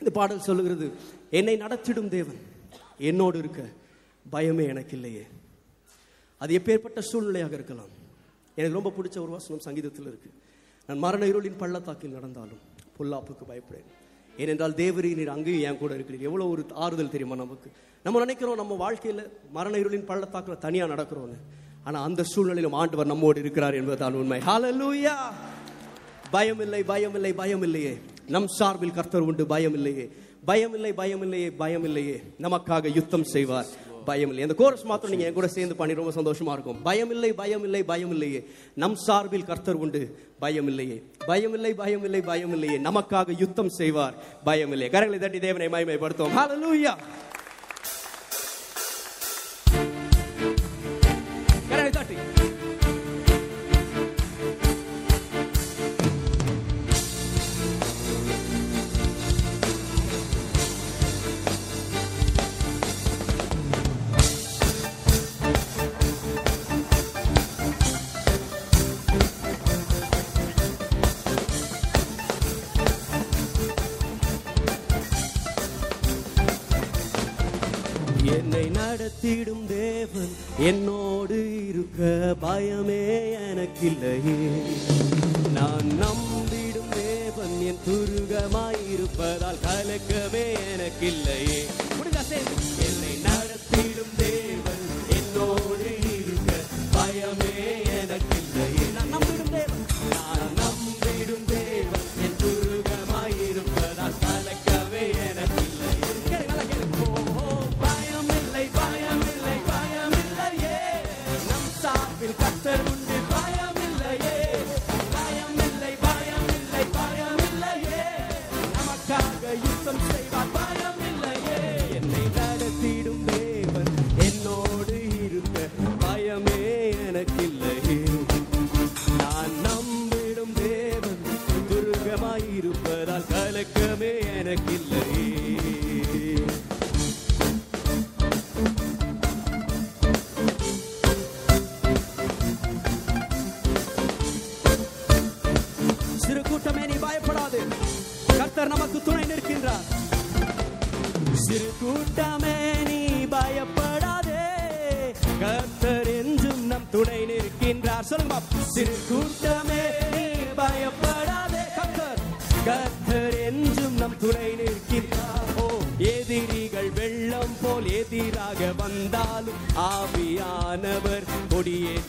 இந்த பாடல் சொல்லுகிறது என்னை நடத்திடும் தேவன் என்னோடு இருக்க பயமே எனக்கு இல்லையே அது எப்பேற்பட்ட சூழ்நிலையாக இருக்கலாம். எனக்கு ரொம்ப பிடிச்ச ஒரு வசனம் சங்கீதத்தில் இருக்கு. நான் மரண இருளின் பள்ளத்தாக்கில் நடந்தாலும் பொல்லாப்புக்கு பயப்படேன். ஏனென்றால் தேவரீ நீர் அங்கேயும் என் கூட இருக்கிறீர். எவ்வளோ ஒரு ஆறுதல் தெரியுமா நமக்கு? நம்ம நினைக்கிறோம் நம்ம வாழ்க்கையில் மரண இருளின் பள்ளத்தாக்கில் தனியாக நடக்கிறோன்னு ஆனால் அந்த சூழ்நிலையிலும் ஆண்டவர் நம்மோடு இருக்கிறார் என்பதுதான் உண்மை. ஹalleluya பயமில்லை பயமில்லை பயமில்லையே. நம் சார்பில் கர்த்தர் உண்டு பயமில்லையே. பயமில்லை பயமில்லையே பயமில்லையே. நமக்காக யுத்தம் செய்வார். பயமில்லை. அந்த கோரஸ் மாத்திரம் நீங்க என் கூட சேர்ந்து பண்ணி ரொம்ப சந்தோஷமா இருக்கும். பயமில்லை பயமில்லை பயமில்லையே. நம் சார்பில் கர்த்தர் உண்டு பயமில்லையே. பயமில்லை பயமில்லை பயமில்லையே. நமக்காக யுத்தம் செய்வார் பயமில்லை கரங்களை தட்டி தேவனை மகிமைப்படுத்துவோம். ஹalleluya என்னோடு இருக்க பயமே எனக்கில்லை. எனக்கில்லையே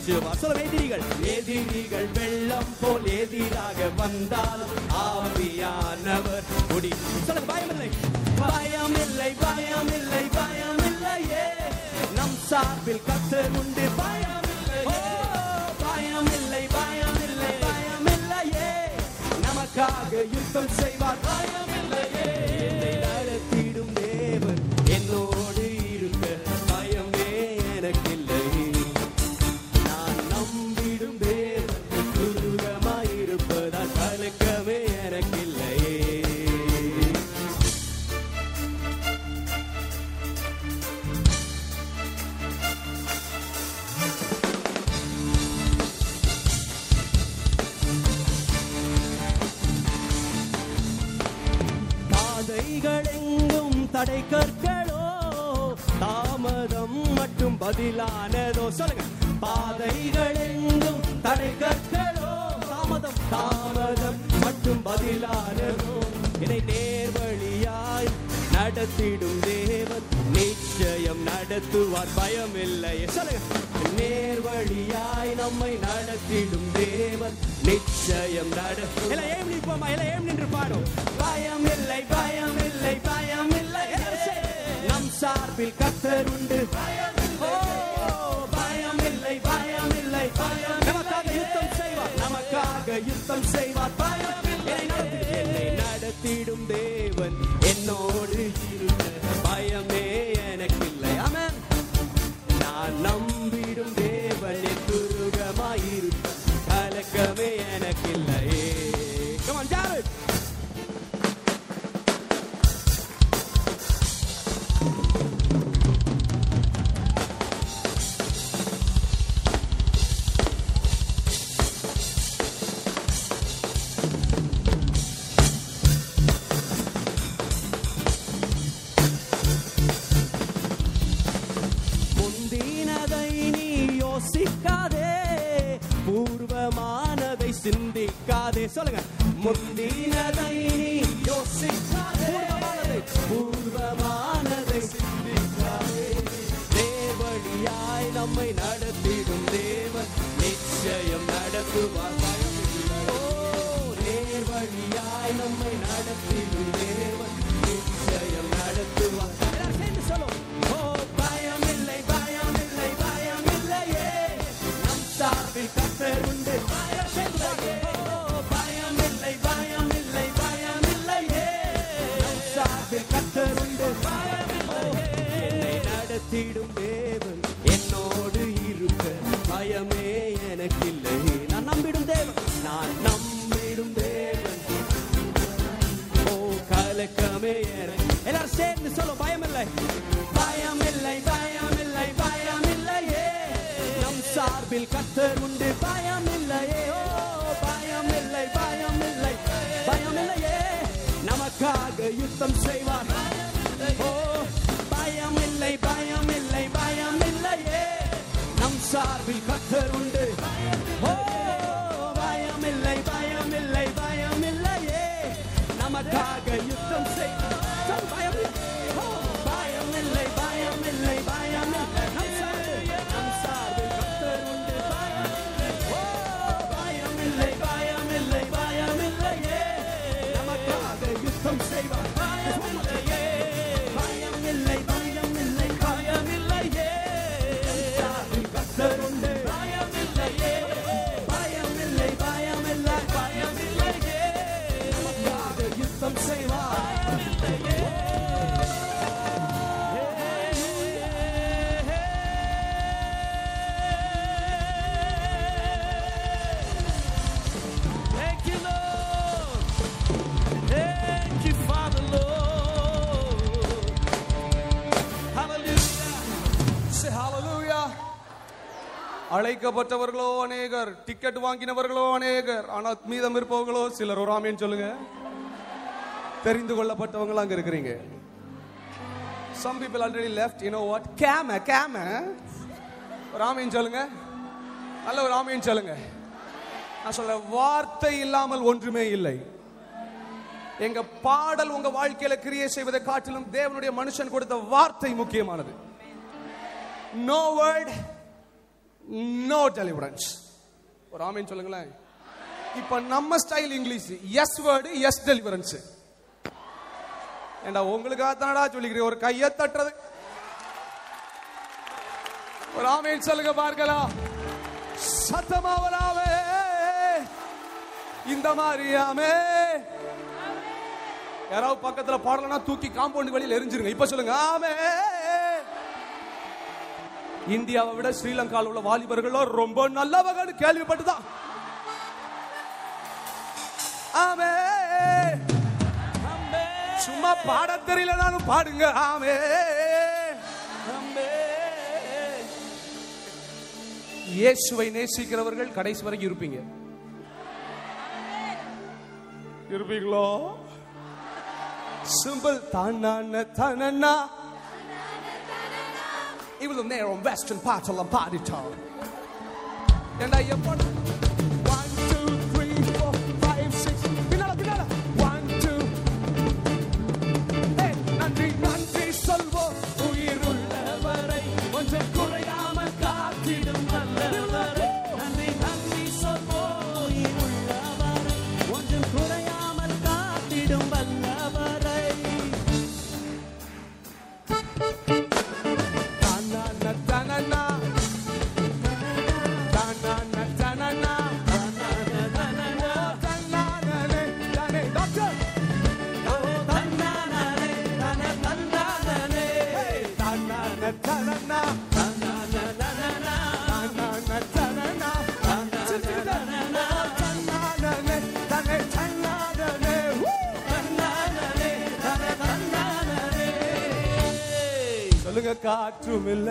சொல்ல எதிரிகள் எதிரிகள் வெள்ளம் போல் எதிராக வந்தால் ஆவியானவர் முடி சொல்ல பயமில்லை. பயமில்லை பயமில்லை பயமில்லையே. நம் சார்பில் கத்தர் உண்டு. பயமில்லை பயமில்லை பயமில்லை பயமில்லையே. நமக்காக யுத்தம் செய்வார். பயமில்லை. கத்தர் உண்டு பயம் இல்லையே ஓ பயம் இல்லை பயம் இல்லை பயம் இல்லையே நமக்காக யுத்தம் செய்வார். ஓ பயம் இல்லை பயம் இல்லை பயம் இல்லையே நம் சார்பில் கத்தர் உண்டு
அழைக்கப்பட்டவர்களோ அநேகர் டிக்கெட் வாங்கினவர்களோ அநேகர் ஆனால் மீதம் இருப்பவர்களோ சிலர். ஒரு ஆமின்னு சொல்லுங்க. தெரிந்து கொள்ளப்பட்டவங்களா அங்க இருக்கிறீங்க. Some people already left you know what கேம கேம ஒரு ஆமின்னு சொல்லுங்க. நல்ல ஒரு ஆமின்னு சொல்லுங்க. நான் சொல்ல வார்த்தை இல்லாமல் ஒன்றுமே இல்லை. எங்க பாடல் உங்க வாழ்க்கையில கிரியை செய்வதை காட்டிலும் தேவனுடைய மனுஷன் கொடுத்த வார்த்தை முக்கியமானது. நோ வேர்ட் நோ டெலிவரன்ஸ் ஒரு ஆமீன் சொல்லுங்களேன். இப்ப நம்ம style English. Yes word is deliverance ஏண்டா உங்களுக்காக தானடா சொல்லிக்கிறேன் ஒரு கையை தட்டுறது. ஒரு ஆமீன் சொல்லுங்க பார்க்கலாம். சத்தமா வராமே இந்த மாதிரியாமே. யாராவது பக்கத்துல பாடலன்னா தூக்கி காம்பவுண்ட் வெளியில எரிஞ்சிருங்க. இப்ப சொல்லுங்க ஆமே. இந்தியாவை விட ஸ்ரீலங்காவில் உள்ள வாலிபர்களோ ரொம்ப நல்லவர்கள் கேள்விப்பட்டுதான். ஆமே. சும்மா பாட தெரியலனாலும் பாடுங்க. ஆமே. இயேசுவை நேசிக்கிறவர்கள் கடைசி வரைக்கும் இருப்பீங்க. இருப்பீங்களோ? சிம்பிள் தானான even there on western part
of Lombardy town.
And I am one, one, two, three. சொல்லுங்க காற்றும் இல்ல.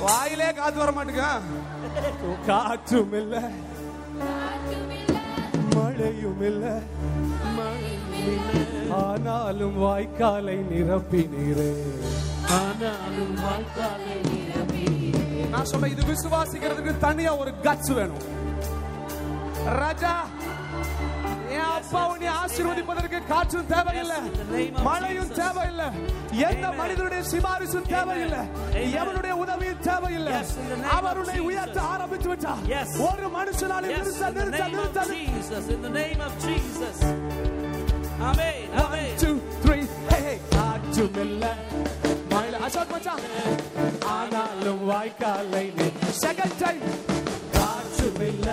வாயிலே காத்து வர மாட்டேங்க. காற்றும் இல்ல. மழையும் இல்ல. ஆனாலும் வாய்க்காலை நிரப்பினீரே.
ஆனாலும்
நான் சொல்ல இது விசுவாசிக்கிறதுக்கு தனியா ஒரு கட்ஸ் வேணும். ராஜா என் அப்பா உன்னை ஆசீர்வதிப்பதற்கு காற்றும் தேவையில்லை மழையும் தேவையில்லை எந்த மனிதனுடைய சிபாரிசும் தேவையில்லை எவனுடைய உதவியும் தேவையில்லை. அவருடைய உயர்த்த ஆரம்பித்து
Yes.
ஒரு மனுஷனாலே நிறுத்த நிறுத்த நிறுத்த
amen.
two, three, hey, hey. காற்றும் இல்ல அசோக் மச்சான் ஆனாலும் வாய்க்காலை செகண்ட் டைம் காற்றும் இல்ல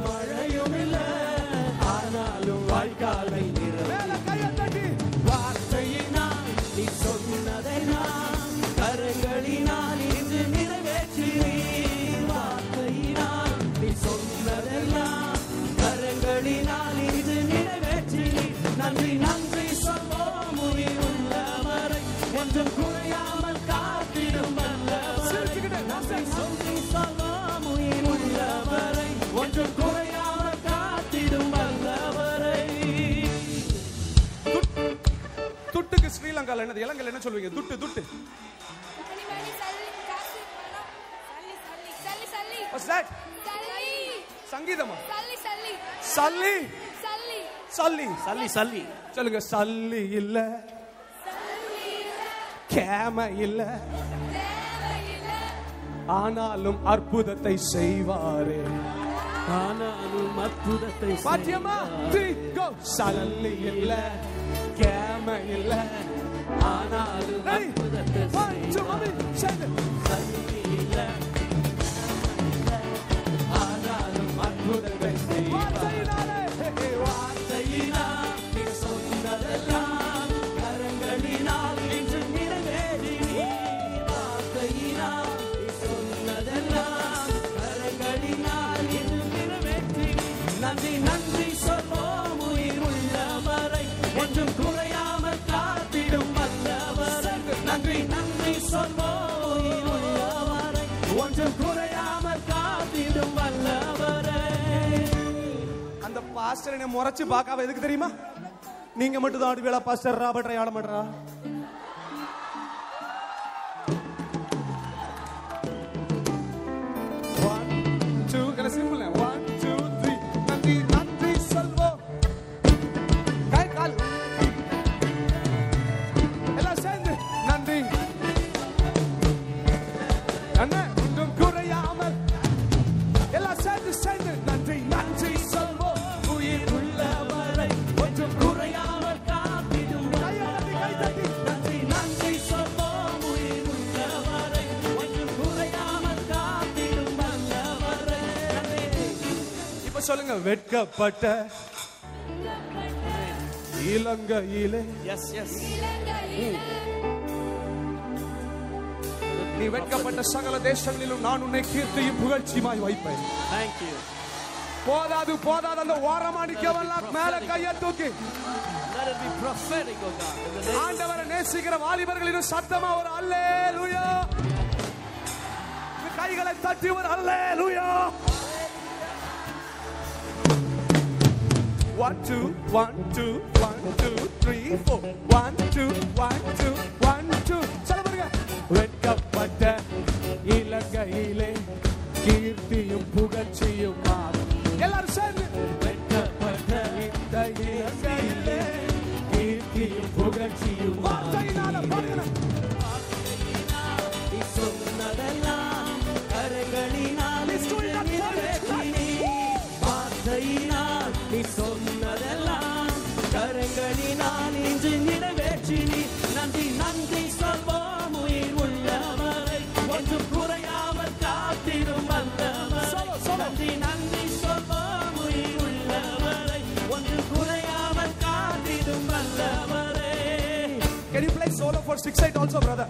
மழையும் இல்ல ஆனாலும் வாய்க்காலை மேல கையை தட்டி
வார்த்தையினால் நீ சொன்னதை நான் கரங்களினால் இன்று நிறைவேற்றினீர் வார்த்தையினால் நீ சொன்னதை நான் கரங்களினால் இன்று நிறைவேற்றினீர் நன்றி நன்றி சொல்வோம் உயிர் உள்ளவரை என்றும் குறையாமல் ஒன்றும் குறையாமல் காத்திடும் வல்லவரை.
துட்டுக்கு ஸ்ரீலங்கால என்னது? இலங்கையில என்ன சொல்லுவீங்க துட்டு துட்டு. சங்கீதமா?
சல்லி, சல்லி,
சல்லி
சல்லி.
சல்லி
சல்லி சல்லி
சொல்லுங்க சல்லி இல்ல. கேம இல்ல. ஆனாலும் அற்புதத்தை செய்வாரே.
ஆனாலும் அற்புதத்தை
பாத்தியமா த்ரீ கோ சல்லி இல்ல கேம இல்ல
ஆனாலும் அற்புதத்தை
பாஸ்டர் என்ன முறைச்சு பார்க்காம எதுக்கு தெரியுமா? நீங்க மட்டும் தான் ஆடுவீளா பாஸ்டர்? ராபர்ட் ஆட மாட்டா சொல்லுங்க வெட்கப்பட்ட இலங்கையிலே.
எஸ் எஸ்
நீ வெட்கப்பட்ட சகல தேசங்களிலும் நான் உன்னை கீர்த்தியும் புகழ்ச்சியுமாய் வைப்பேன்.
தேங்க்யூ
போதாது போதாது அந்த ஓரமா நிக்கவெல்லாம் மேல கையை தூக்கி.
oh name
ஆண்டவரை நேசிக்கிற வாலிபர்களின் சத்தமா ஒரு அல்லே லூயா கைகளை தட்டி ஒரு அல்லே லூயா One, two, one, two, one, two, three, four. One, two, one, two, one, two. சொல்ல பாருங்க. வெட்கப்பட்ட இலங்கையிலே கீர்த்தியும் புகழ்ச்சியும் எல்லாரும் சேர்ந்து வெட்கப்பட்ட இந்த இலங்கையிலே கீர்த்தியும் புகழ்ச்சியும் வார்த்தையினால பாருங்க six eight also, brother.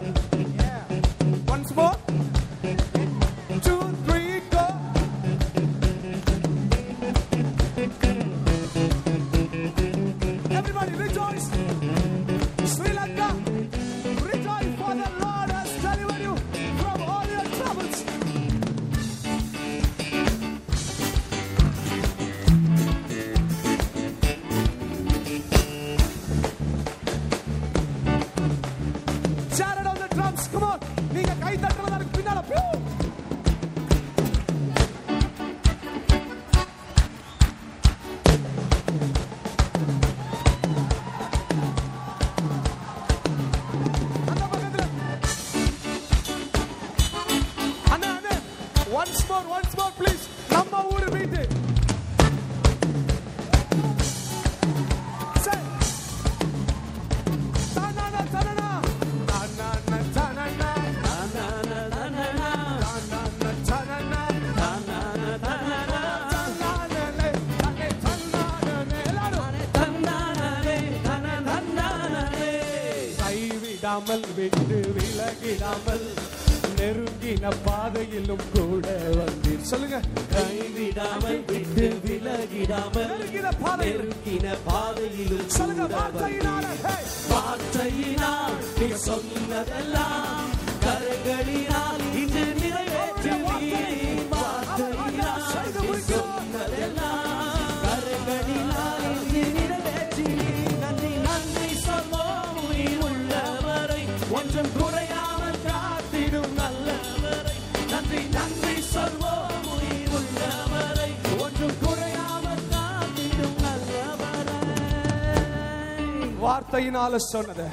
கைவிடாமல் விட்டு விலகிடாமல் நெருங்கின பாதையிலும் கூட வந்தீர். சொல்லுங்க.
கைவிடாமல் விட்டு விலகிடாமல்
நெருங்கின
பாதையிலும்.
சொல்லுங்க. வார்த்தையினால சொன்னது.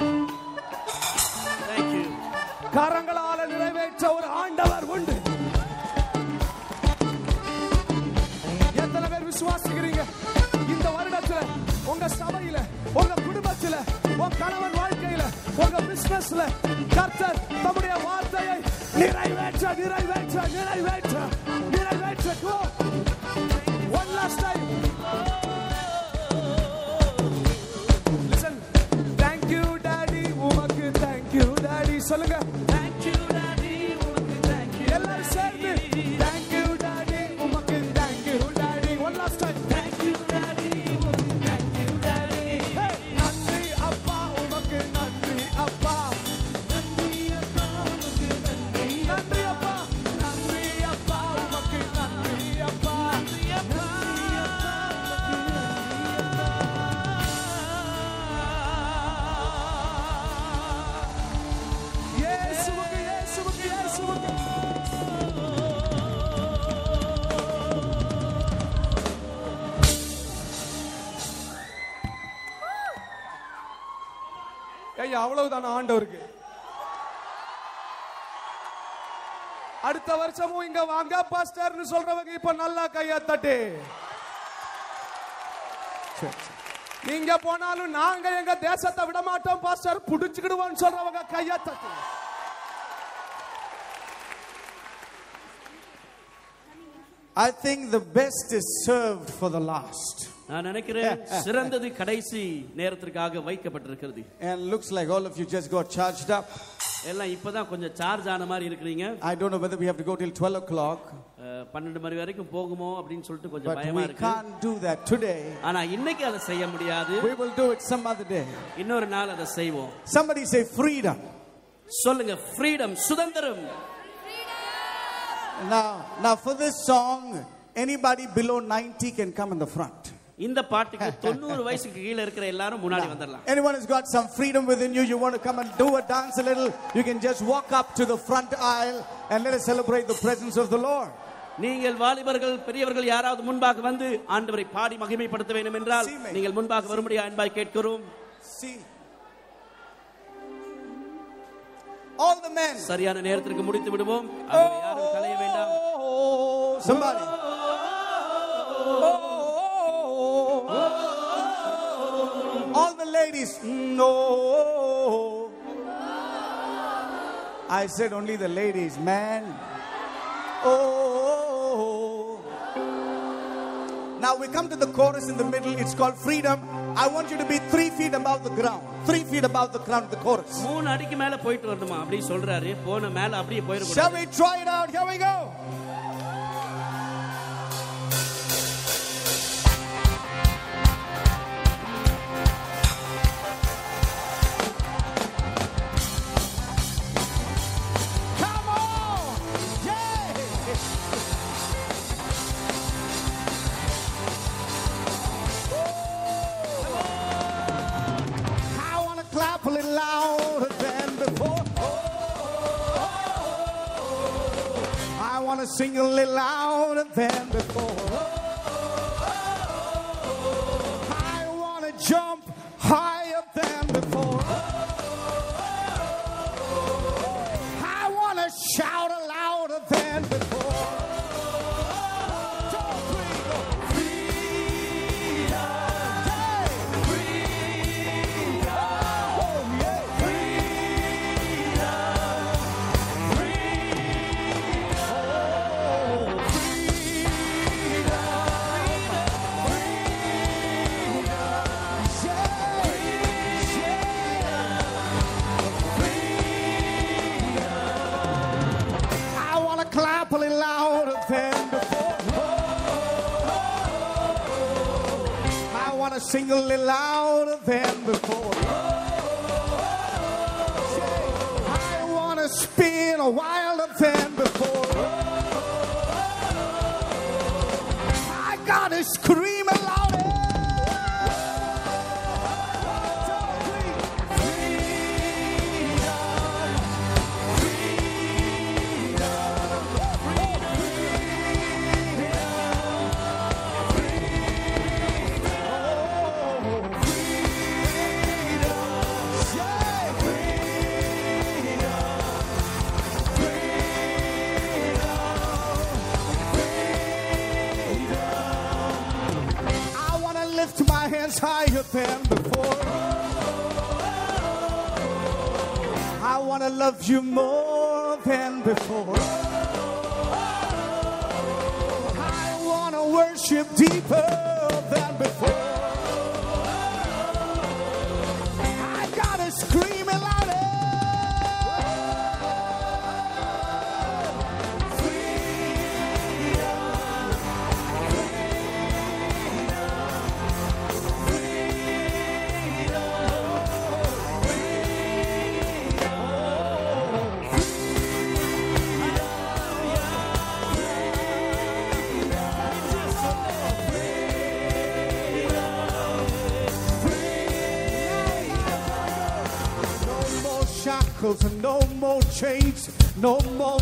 வாங்க பாஸ்டர்னு சொல்றவங்க இப்ப நல்லா கையா தட்டு சரி, சரி. நீங்க போனாலும் நாங்க எங்க தேசத்தை விட மாட்டோம் பாஸ்டர் புடிச்சுக்கிடுவோம் சொல்றவங்க கையா தட்டு
I think the best is served for the last.
நான் நினைக்கிறேன் சிறந்தது கடைசி நேரத்திற்காக வைக்கப்பட்டிருக்கிறது
And looks like all of you just got charged up.
எல்லாம் இப்பதான் கொஞ்சம் சார்ஜ் ஆன மாதிரி இருக்கிறீங்க
I don't know whether we have to go till 12 o'clock,
அஹ், பன்னெண்டு மணி வரைக்கும் போகுமோ அப்படின்னு சொல்லிட்டு கொஞ்சம்
but
பயமா
we
இருக்கு
can't do that today.
ஆனா இன்னைக்கு அதை செய்ய முடியாது
We will do it some other day.
இன்னொரு நாள் அதை செய்வோம்
Somebody say freedom.
சொல்லுங்க ஃப்ரீடம் சுதந்திரம்
Now, now for this song, anybody below 90 can come in the front.
இந்த பாட்டுக்கு தொண்ணூறு வயசுக்கு கீழே இருக்கிற எல்லாரும் முன்னாடி வந்துடலாம்
Anyone who's got some freedom within you, you want to come and do a dance a little, you can just walk up to the front aisle and let us celebrate the presence of the Lord.
நீங்கள் வாலிபர்கள் பெரியவர்கள் யாராவது முன்பாக வந்து ஆண்டவரை பாடி மகிமைப்படுத்த வேண்டும் என்றால்
See me.
நீங்கள் முன்பாக வரும்படியா அன்பாய் கேட்கிறோம்
See? All the men.
சரியான நேரத்திற்கு முடித்து விடுவோம் ஆகவே யாரும் கலைய வேண்டாம்
Oh, somebody. All the ladies. No. I said only the ladies, man. Oh. Now we come to the chorus in the middle. It's called freedom. I want you to be three feet above the ground. Three feet above the ground, the chorus.
மூணு அடிக்கு மேல போயிட்டு வரணுமா அப்படி சொல்றாரு போன மேல அப்படியே
Shall
போயிடக்கூடாது
we try it out? Here we go. To sing a little louder than before. Sing a little louder than before. I want to spin a wilder than before. I got to scream before. I want to love you more than before. I want to worship deeper than before. no more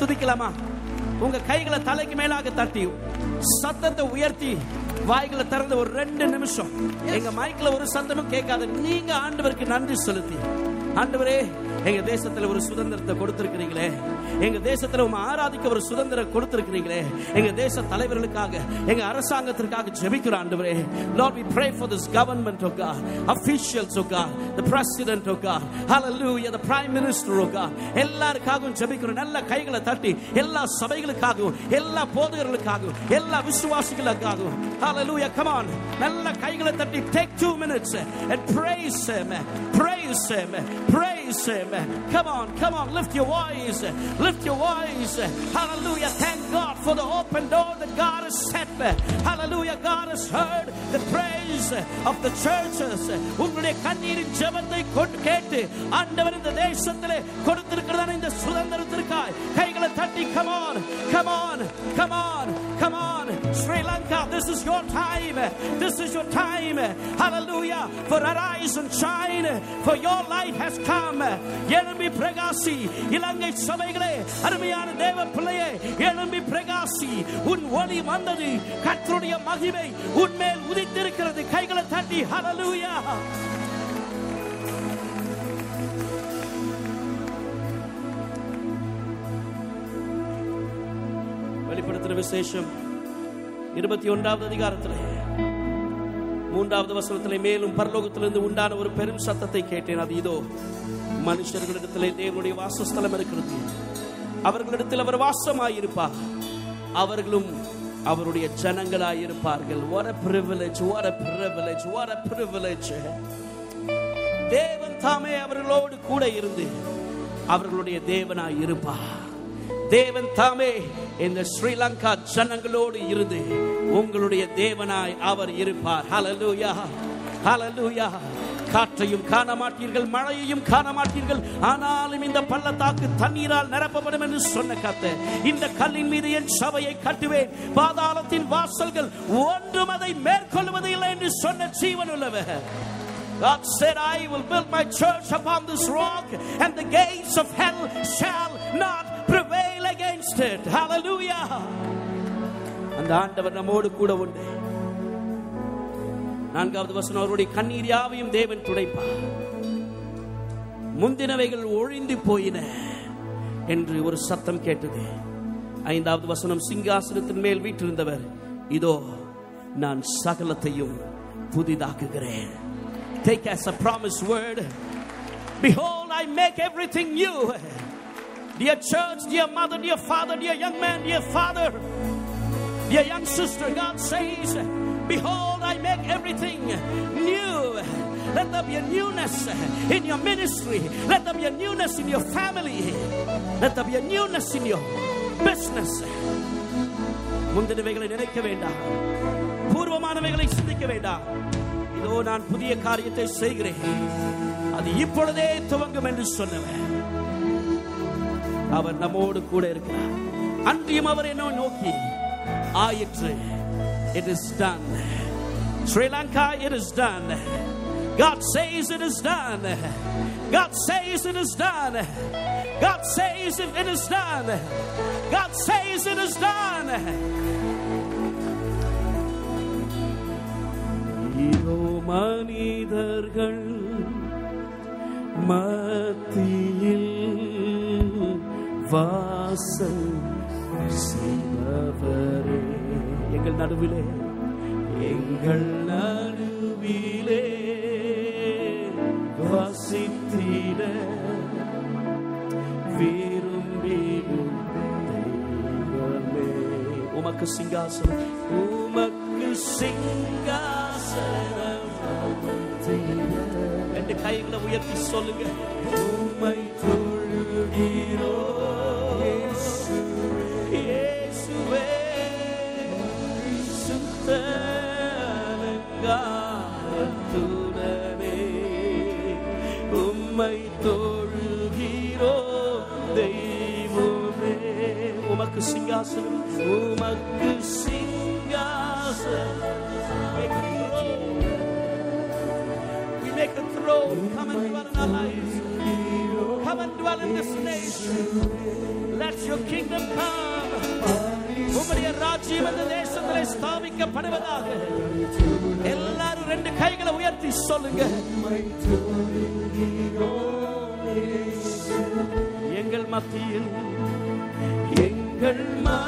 துதிக்கலாமா? உங்க கைகளை தலைக்கு மேலாக தட்டி சத்தத்தை உயர்த்தி வாய்களை திறந்து ஒரு ரெண்டு நிமிஷம். எங்க மைக்ல ஒரு சத்தமும் கேட்காது நீங்க ஆண்டவருக்கு நன்றி செலுத்தி. ஆண்டவரே எங்க தேசத்துல ஒரு சுதந்திரத்தை கொடுத்திருக்கிறீங்களே. எங்க தேசத்துல உங்க ஆராதிக்க ஒரு சுதந்திரம் கொடுத்திருக்கிறீங்களே எங்க தேச தலைவர்களுக்காக எங்க அரசாங்கத்திற்காக ஜெபிக்கிறோம் ஆண்டவரே Lord we pray for this government of God officials of God the president of God hallelujah the prime minister of God எல்லாருக்காகவும் ஜெபிக்கிறோம் நல்ல கைகளை தட்டி எல்லா சபைகளுக்காகவும் எல்லா போதகர்களுக்காகவும் எல்லா விசுவாசிகளுக்காகவும் hallelujah come on நல்ல கைகளை தட்டி take two minutes and praise him praise him praise him come on come on lift your voice lift your voice hallelujah thank God for the open door that God has set hallelujah God has heard the praise of the churches உங்களுடைய கண்ணீரின் ஜெபத்தை கொண்டு கேட்டு ஆண்டவர் இந்த தேசத்திலே கொடுத்திருக்கிறதான இந்த சுதந்திரத்திற்காய் this is your time. This is your time. Hallelujah. For arise and shine. For your light has come. எழும்பி பிரகாசி இலங்கை சபைகளே அருமையான தேவ பிள்ளையே எழும்பி பிரகாசி உன் ஒளி வந்தது கர்த்தருடைய மகிமை உன்மேல் உதித்திருக்கிறது கைகளை தட்டி ஹalleluya வெளிப்படுத்தின விசேஷம் இருபத்தி ஒன்றாவது அதிகாரத்தில் மூன்றாவது வசனத்திலே மேலும் பரலோகத்திலிருந்து உண்டான ஒரு பெரும் சத்தத்தை கேட்டேன். அது இதோ மனுஷர்களிடத்திலே தேவனுடைய வாசஸ்தலம் இருக்கிறது. அவர்களிடத்தில் அவர் வாசமாயிருப்பார். அவர்களும் அவருடைய ஜனங்களாயிருப்பார்கள். What a privilege what a privilege what a privilege. தேவன் தாமே அவர்களோடு கூட இருந்து அவர்களுடைய தேவனாய் இருப்பார் தேவன் தாமே இந்த ஸ்ரீலங்கா ஜனங்களோடு இருந்து உங்களுடைய தேவனாய் அவர் இருப்பார். ஹலலூயா ஹலலூயா காற்றையும் காண மாட்டீர்கள் மழையையும் காண மாட்டீர்கள் ஆனாலும் இந்த பள்ளத்தாக்கு தண்ணீரால் நிரப்பப்படும் என்று சொன்ன கத்த இந்த கல்லின் மீது என் சபையை கட்டுவேன். பாதாளத்தின் வாசல்கள் ஒன்றும் அதை மேற்கொள்வது இல்லை என்று சொன்ன ஜீவன் உள்ளவர் God said, I will build my church upon this rock, and the gates of hell shall not prevail against it. Hallelujah. அந்த ஆண்டவர் நம்மோடு கூட உண்டு நான்காவது வசனம் அவருடைய கண்ணீர் யாவையும் தேவன் துடைப்பார் முந்தினவைகள் ஒழிந்து போயின என்று ஒரு சத்தம் கேட்டது ஐந்தாவது வசனம் சிங்காசனத்தின் மேல் வீற்றிருந்தவர் இதோ நான் சகலத்தையும் புதிதாக்குகிறேன் take as a promised word behold i make everything new dear church dear mother dear father dear young man dear father dear young sister god says behold i make everything new let there be a newness in your ministry let there be a newness in your family let there be a newness in your business முந்தினவைகளை நினைக்க வேண்டாம் பூர்வமானவைகளை சிந்திக்க வேண்டாம் இதோ நான் புதிய காரியத்தை செய்கிறேன் அது இப்பொழுதே துவங்கும் என்று சொன்னவன் அவர் நம்மோடு கூட இருக்கிறார் அன்றியும் அவர் என்ன நோக்கி ஆயிற்று it is done Sri Lanka it is done God says it is done God says it is done God says it is done God says it is done இதோ மனிதர்கள் மத்தியில் வாசல் செய்பவரே. எங்கள் நடுவிலே எங்கள் நடுவிலே வசித்திட விரும்பிடும் உமக்கு சிங்காசனம் உமக்கு சிங்காசனம். ரெண்டு கைகளை உயர்த்தி சொல்லுங்க. உம்மை தொழுகிறோ இயேசுவே சுத்தனங்காரத்துடனே உம்மை தொழுகிறோ தெய்வமே. உமக்கு சிங்காசனம். உமக்கு சிங்காசனம். We throne. Come and dwell in our lives. Come and dwell in this nation. Let your kingdom come. உம்முடைய ராஜ்யம் இந்த தேசத்திலே ஸ்தாபிக்கப்படுவதாக எல்லாரும் ரெண்டு கைகளை உயர்த்தி சொல்லுங்க எங்கள் மத்தியில் எங்கள் மா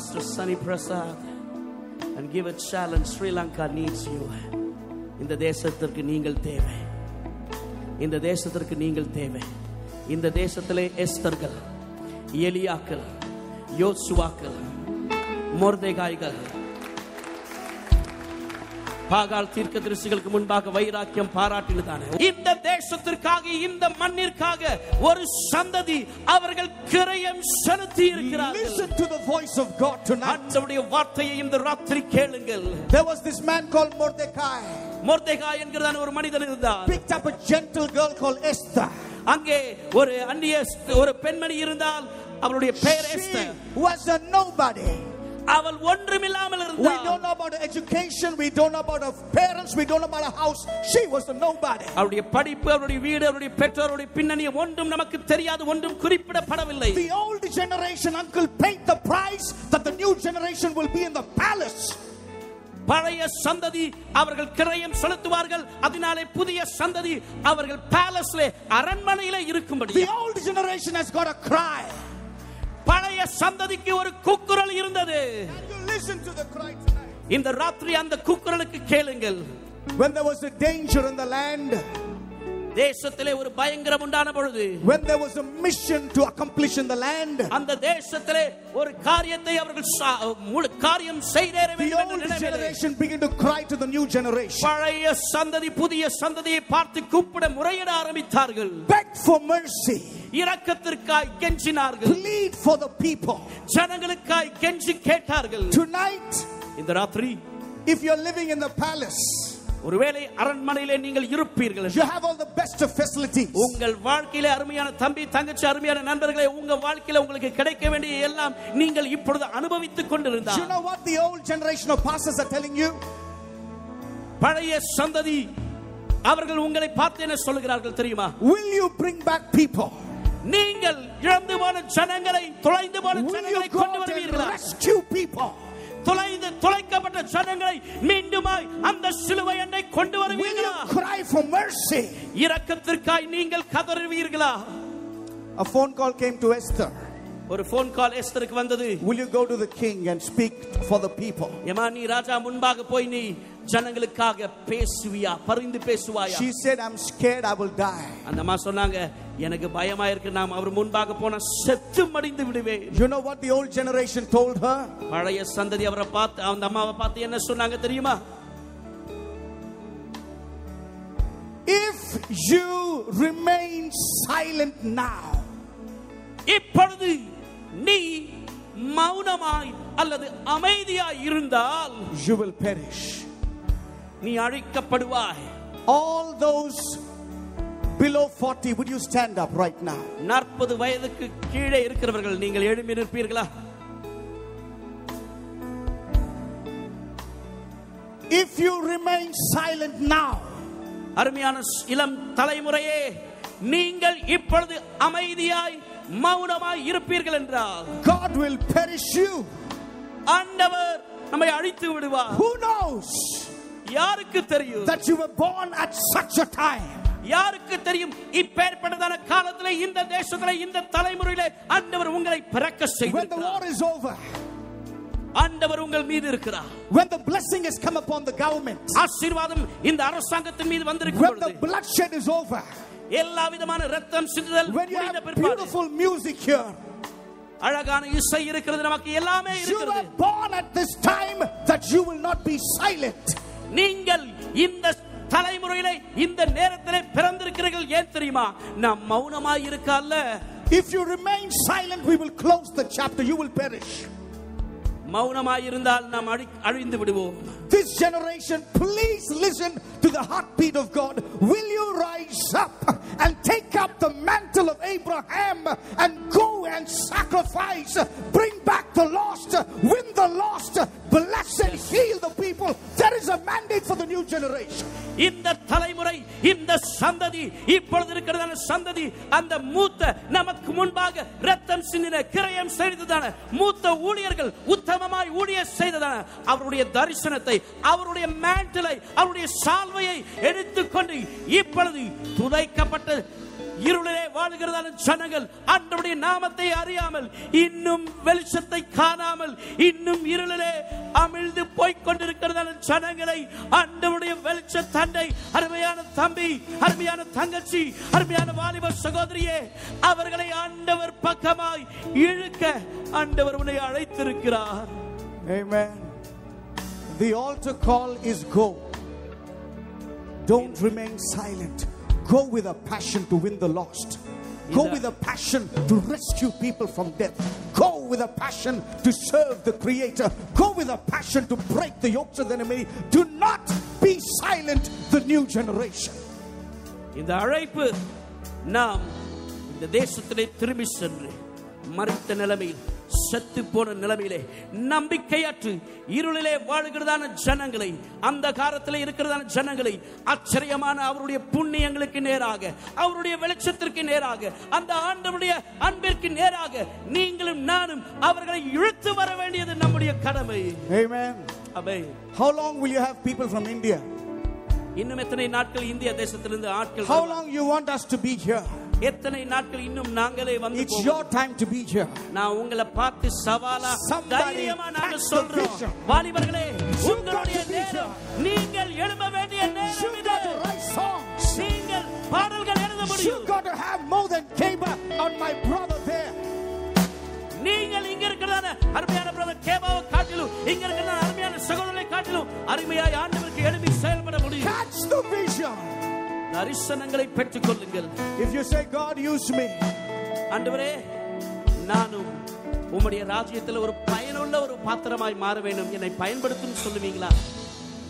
Pastor Sunny Prasad, and give a challenge. Sri Lanka needs you. இந்த தேசத்திற்கு நீங்கள் தேவை இந்த தேசத்திற்கு நீங்கள் தேவை இந்த தேசத்திலே எஸ்தர்கள் எலியாக்கள் யோசுவாக்கள் மொர்தேகாய்கள் பாகால் தீர்க்க தரிசிகளுக்கு முன்பாக வைராக்கியம் பாராட்டினதானே இந்த தேசத்திற்காக இந்த மண்ணிற்காக ஒரு சந்ததி அவர்கள் கிரயம் செலுத்தி இருக்கிறார்கள்
Listen to the voice of God tonight.
ஆண்டவருடைய வார்த்தையை இந்த ராத்திரி கேளுங்கள்
There was this man called Mordecai,
மொர்தேகா என்கிறதான ஒரு மனிதன் இருந்தார்
picked up a gentle girl called Esther.
அங்கே ஒரு அந்நிய ஒரு பெண்மணி இருந்தால் அவளுடைய பெயர் எஸ்தர்
was a nobody.
அவள் ஒன்றுமில்லாமல்
We don't
இருந்தாள்
know about her education, we don't know about her parents, we don't know about her house. She was a nobody.
அவருடைய படிப்பு அவருடைய வீடு அவருடைய பெற்றோருடைய பின்னணி ஒன்றும் நமக்கு தெரியாது ஒன்றும் குறிப்பிடப்படவில்லை
The old generation uncle paid the price that the new generation will be in the palace.
பழைய சந்ததி அவர்கள் கிரயம் செலுத்துவார்கள் அதனாலே புதிய சந்ததி அவர்கள் பேலஸ்ல அரண்மனையில இருக்கும்படி
The old generation has got a cry.
பழைய சந்ததிக்கு ஒரு கூக்குரல் இருந்தது
And you listen to the cry tonight.
இந்த ராத்திரி அந்த கூக்குரலுக்கு கேளுங்கள்
When there was a danger in the land,
தேசத்திலே ஒரு பயங்கரம் உண்டான பொழுது
when there was a mission to accomplish in the land,
அந்த தேசத்திலே ஒரு காரியத்தை அவர்கள் சா- முழு- காரியம் செய்தேற
the
வேண்டும்
old
என்று நினைவில்லை.
generation began to cry to the new generation.
பழைய சந்ததி புதிய சந்ததியை பார்த்து கூப்பிட முறையிட ஆரம்பித்தார்கள்
Beg for mercy.
இரக்கத்திற்காய் கெஞ்சினார்கள்
Plead for the people.
ஜனங்களுக்காய் கெஞ்சி கேட்டார்கள்
Tonight,
இந்த ராத்திரி
if you're living in the palace,
ஒருவேளை அரண்மனையிலே நீங்கள் இருப்பீர்கள்
you have all the best of facilities.
உங்கள் வாழ்க்கையில அருமையான தம்பி தங்கச்சி அருமையான நண்பர்களே உங்க வாழ்க்கையில உங்களுக்கு கிடைக்க வேண்டிய எல்லாம் நீங்கள் இப்பொழுது அனுபவித்துக்
Do you
கொண்டிருந்தால்
know what the old generation of pastors are telling you?
பழைய சந்ததி அவர்கள் உங்களை பார்த்து என்ன சொல்லுகிறார்கள் தெரியுமா
Will you bring back people?
நீங்கள் இழந்து போன ஜனங்களை தொலைந்து போன ஜனங்களை கொண்டு வருவீர்களா
rescue people?
தொலைந்து தொலைக்கப்பட்ட ஜனங்களை மீண்டுமாய் அந்த சிலுவை எண்ணை கொண்டு வருவீர்களா
cry for mercy?
இரக்கத்திற்காய் நீங்கள் கதறுவீர்களா
A phone call came to Esther.
ஒரு போன் கால் எஸ்தருக்கு வந்தது
Will you go to the king and speak for the people?
ஏமா நீ ராஜா முன்பாக போய் நீ ஜனங்களுக்காக பேசுவியா பரிந்து பேசுவாயா
She said, I'm scared I will die.
அந்த அம்மா சொன்னாங்க எனக்கு பயமா இருக்கு நாம் அவர் முன்பாக போன செத்து மடிந்து விடுவேன்
You know what the old generation told her?
பழைய சந்ததி அவரை பார்த்து அந்த அம்மாவை பார்த்து என்ன சொன்னாங்க தெரியுமா
If you remain silent now,
இப்பொழுது நீ மௌனமாய் அல்லது அமைதியாய் இருந்தால்
you will perish.
நீ அழிக்கப்படுவாய்
All those below 40, would you stand up right now?
நாற்பது வயதுக்கு கீழே இருக்கிறவர்கள் நீங்கள் எழுப்பி நிற்பீர்களா
If you remain silent now,
அருமையான இளம் தலைமுறையே நீங்கள் இப்பொழுது அமைதியாய் மௌனமாய் இருப்பீர்கள் என்றால்
God will perish you.
ஆண்டவர் நம்மை அழித்து விடுவார்
Who knows
யாருக்கு தெரியும்
that you were born at such a time?
யாருக்கு தெரியும்? இப்பேற்பட்டதான காலத்திலே இந்த தேசத்திலே இந்த தலைமுறையிலே ஆண்டவர் உங்களை பிறக்க
When the
செய்திருக்கிறார்
war is over,
ஆண்டவர் உங்கள் மீது இருக்கிறார்.
when the blessing has come upon the government,
ஆசீர்வாதம் இந்த அரசாங்கத்தின் மீது வந்திருக்கும்
when the bloodshed is over,
எல்லா விதமான ரத்தம் சிந்துதல்
you
முடிந்த பிற்பாடு
beautiful music here,
அழகான இசை இருக்கிறது நமக்கு எல்லாமே
you
இருக்கிறது.
were born at this time that you will not be silent.
நீங்கள் இந்த தலைமுறையில இந்த நேரத்தில் பிறந்திருக்கிறீர்கள் ஏன் தெரியுமா நாம் மௌனமாய் இருக்க
If you remain silent, we will close the chapter. You will perish.
மௌனமாய் இருந்தால் நாம் அழி- அழிந்து விடுவோம்
This generation, please listen to the heartbeat of God. Will you rise up and take up the mantle of Abraham and go and sacrifice, bring back the lost, win the lost, bless and heal the people? There is a mandate for the new generation.
இந்த தலைமுறை இந்த சந்ததி இப்பொழுது இருக்கிறதான சந்ததி அந்த மூத்த நமக்கு முன்பாக ரத்தம் சிந்தின கிரயம் செய்ததான மூத்த ஊழியர்கள் சமமாய் ஊழிய செய்ததான அவருடைய தரிசனத்தை அவருடைய மேண்டலை அவருடைய சால்வையை எடுத்துக்கொண்டு இப்பொழுது துதைக்கப்பட்ட இருளிலே வாழ்கிறதான ஜனங்கள் அன்றைய நாமத்தை அறியாமல் இன்னும் வெளிச்சத்தை காணாமல் இன்னும் இருளிலே அமிழ்ந்து போய்க் கொண்டிருக்கிறதான ஜனங்களை அன்றைய வெளிச்ச தண்டை அருமையான தம்பி அருமையான தங்கச்சி அருமையான வாலிப சகோதரியே அவர்களை ஆண்டவர் பக்கமாய் இழுக்க ஆண்டவர் உன்னை அழைத்திருக்கிறார்
Amen. The altar call is go. Don't remain silent. Go with a passion to win the lost. Go with a passion to rescue people from death. Go with a passion to serve the Creator. Go with a passion to break the yokes of the enemy. Do not be silent, the new generation.
இந்த அழைப்பு நாம் இந்த தேசத்திலே திரும்பி சென்று மறித்த நிலைமையில் செத்து போன நிலைமையிலே நம்பிக்கையற்று இருளிலே வாழுகிறதான ஜனங்களை அந்த காலத்தில் இருக்கிறதான ஜனங்களை ஆச்சரியமான அவருடைய புண்ணியங்களுக்கு நேராக அவருடைய வெளிச்சத்திற்கு நேராக அந்த ஆண்டவருடைய அன்பிற்கு நேராக நீங்களும் நானும் அவர்களை இழுத்து வர வேண்டியது நம்முடைய கடமை
Amen.
அவை
How long will you have people from India?
இன்னும் எத்தனை நாட்கள் இந்திய தேசத்திலிருந்து ஆட்கள்
How long you want us to be here?
எத்தனை நாட்கள் இன்னும் நாங்களே வந்து
It's
போவோம்?
your time to be here.
நான் உங்களை பார்த்து சவாலா
Somebody
தைரியமா நாங்க
catch the
சொல்றோம்
vision.
வாலிபர்களே
You
உங்களுடைய
got the vision.
நேரம் நீங்கள் எழுத வேண்டிய நேரம்
You
இது
got to write songs.
நீங்கள் பாடல்கள் எழுத
You
முடியும்
got to have more than Kaba on my brother there.
நீங்கள் இங்க இருக்கிறதான அருமையான பிரதர் கேபாவை காட்டிலும் இங்க இருக்கிற அருமையான சகோதரனை காட்டிலும் அருமையாய் ஆண்டவருக்கு எழுப்பி செயல்பட முடியும்
Catch the vision.
தரிசனங்களை பெற்றுக் கொள்ளுங்கள்
If you say, God, use me,
ஆண்டவரே நானும் உம்முடைய ராஜ்யத்தில் ஒரு பயனுள்ள ஒரு பாத்திரமாய் மாற வேண்டும் என்னை பயன்படுத்தும் சொல்லுவீங்களா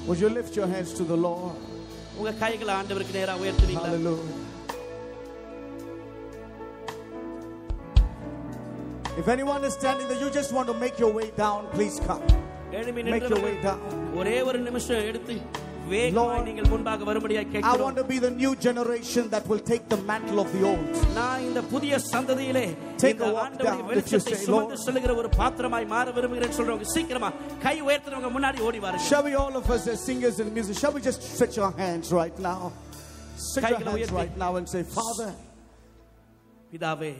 would you lift your hands to the Lord?
உங்க கைகளை ஆண்டவருக்கு நேரா உயர்த்துவீங்களா
Hallelujah. If anyone is standing there, you just want to make your way down, please come.
எழும்பி
Make your way
நின்றவர்கள்
down.
ஒரே ஒரு நிமிஷம் எடுத்து வேகமாய்
Lord,
நீங்கள் முன்பாக வரும்படியாய்
I
கேட்கிறோம்
want to be the new generation that will take the mantle of the old.
நான் இந்த புதிய சந்ததியிலே
Take
இந்த
a walk
ஆண்டவருடைய
down.
வெளிச்சத்தை
If you say,
சுமந்து
Lord-
செல்லுகிற ஒரு பாத்திரமாய் மாற விரும்புகிறேன் சொல்றவங்க சீக்கிரமா கை உயர்த்துறவங்க முன்னாடி ஓடி வாருங்க
Shall we all of us as singers and music, shall we just stretch our hands right now? Stretch your
கைகளை
hands
உயர்த்தி.
right now and say, Father,
பிதாவே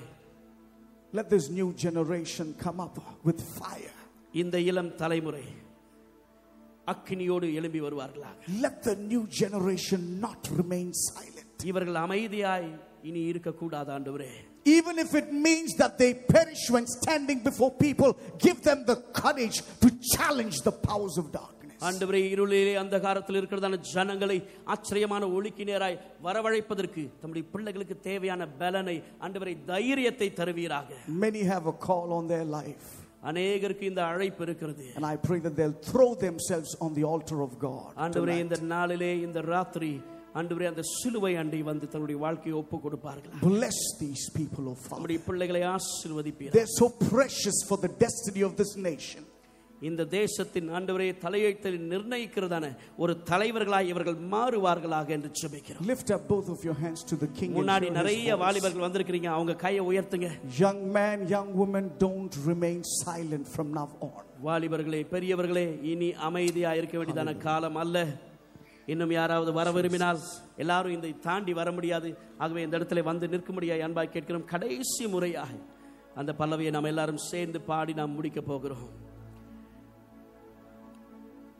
let this new generation come up with fire.
இந்த இளம் தலைமுறை அக்கினியோடு எழும்பி வருவார்களாக
Let the new generation not remain silent.
இவர்கள் அமைதியாய் இனி இருக்கக்கூடாது ஆண்டவரே
Even if it means that they perish when standing before people, give them the courage to challenge the powers of darkness.
ஆண்டவரே இருளிலே அந்த காலத்தில் இருக்கிறதான ஜனங்களை ஆச்சரியமான ஒளிக்கு நேராய் வரவழைப்பதற்கு தம்முடைய பிள்ளைகளுக்கு தேவையான பலனை ஆண்டவரை தைரியத்தை தருவீராக
Many have a call on their life.
அநேகருக்கு இந்த அழைப்பு இருக்கிறது
And I pray that they'll throw themselves on the altar of God.
ஆண்டவரே
tonight.
இந்த நாளிலே இந்த ராத்திரி ஆண்டவரே அந்த சிலுவை அண்டை வந்து தன்னுடைய வாழ்க்கையை ஒப்பு கொடுப்பார்கள்
Bless these people, oh Father.
நம்முடைய பிள்ளைகளை ஆசீர்வதிப்பீர்
They're so precious for the destiny of this nation.
இந்த தேசத்தின் ஆண்டவரே தலையெழுத்தை நிர்ணயிக்கிறதான ஒரு தலைவர்களாய் இவர்கள் மாறுவார்களாக என்று ஜெபிக்கிறோம்.
Lift up both of your hands to the King.
முன்னாடி நிறைய. வாலிபர்கள் வந்திருக்கிறீங்க அவங்க கையை உயர்த்துங்க.
Young man, young woman, don't remain silent from now on.
வாலிபர்களே பெரியவர்களே இனி அமைதியா இருக்க வேண்டியதான காலம் அல்ல. இன்னும் யாராவது வர விரும்பினால் எல்லாரும் இதை தாண்டி வர முடியாது. ஆகவே இந்த இடத்துல வந்து நிற்க முடியாது. அன்பாய் கேட்கிறோம் கடைசி முறையாக அந்த பல்லவியை நாம் எல்லாரும் சேர்ந்து பாடி நாம் முடிக்க போகிறோம்.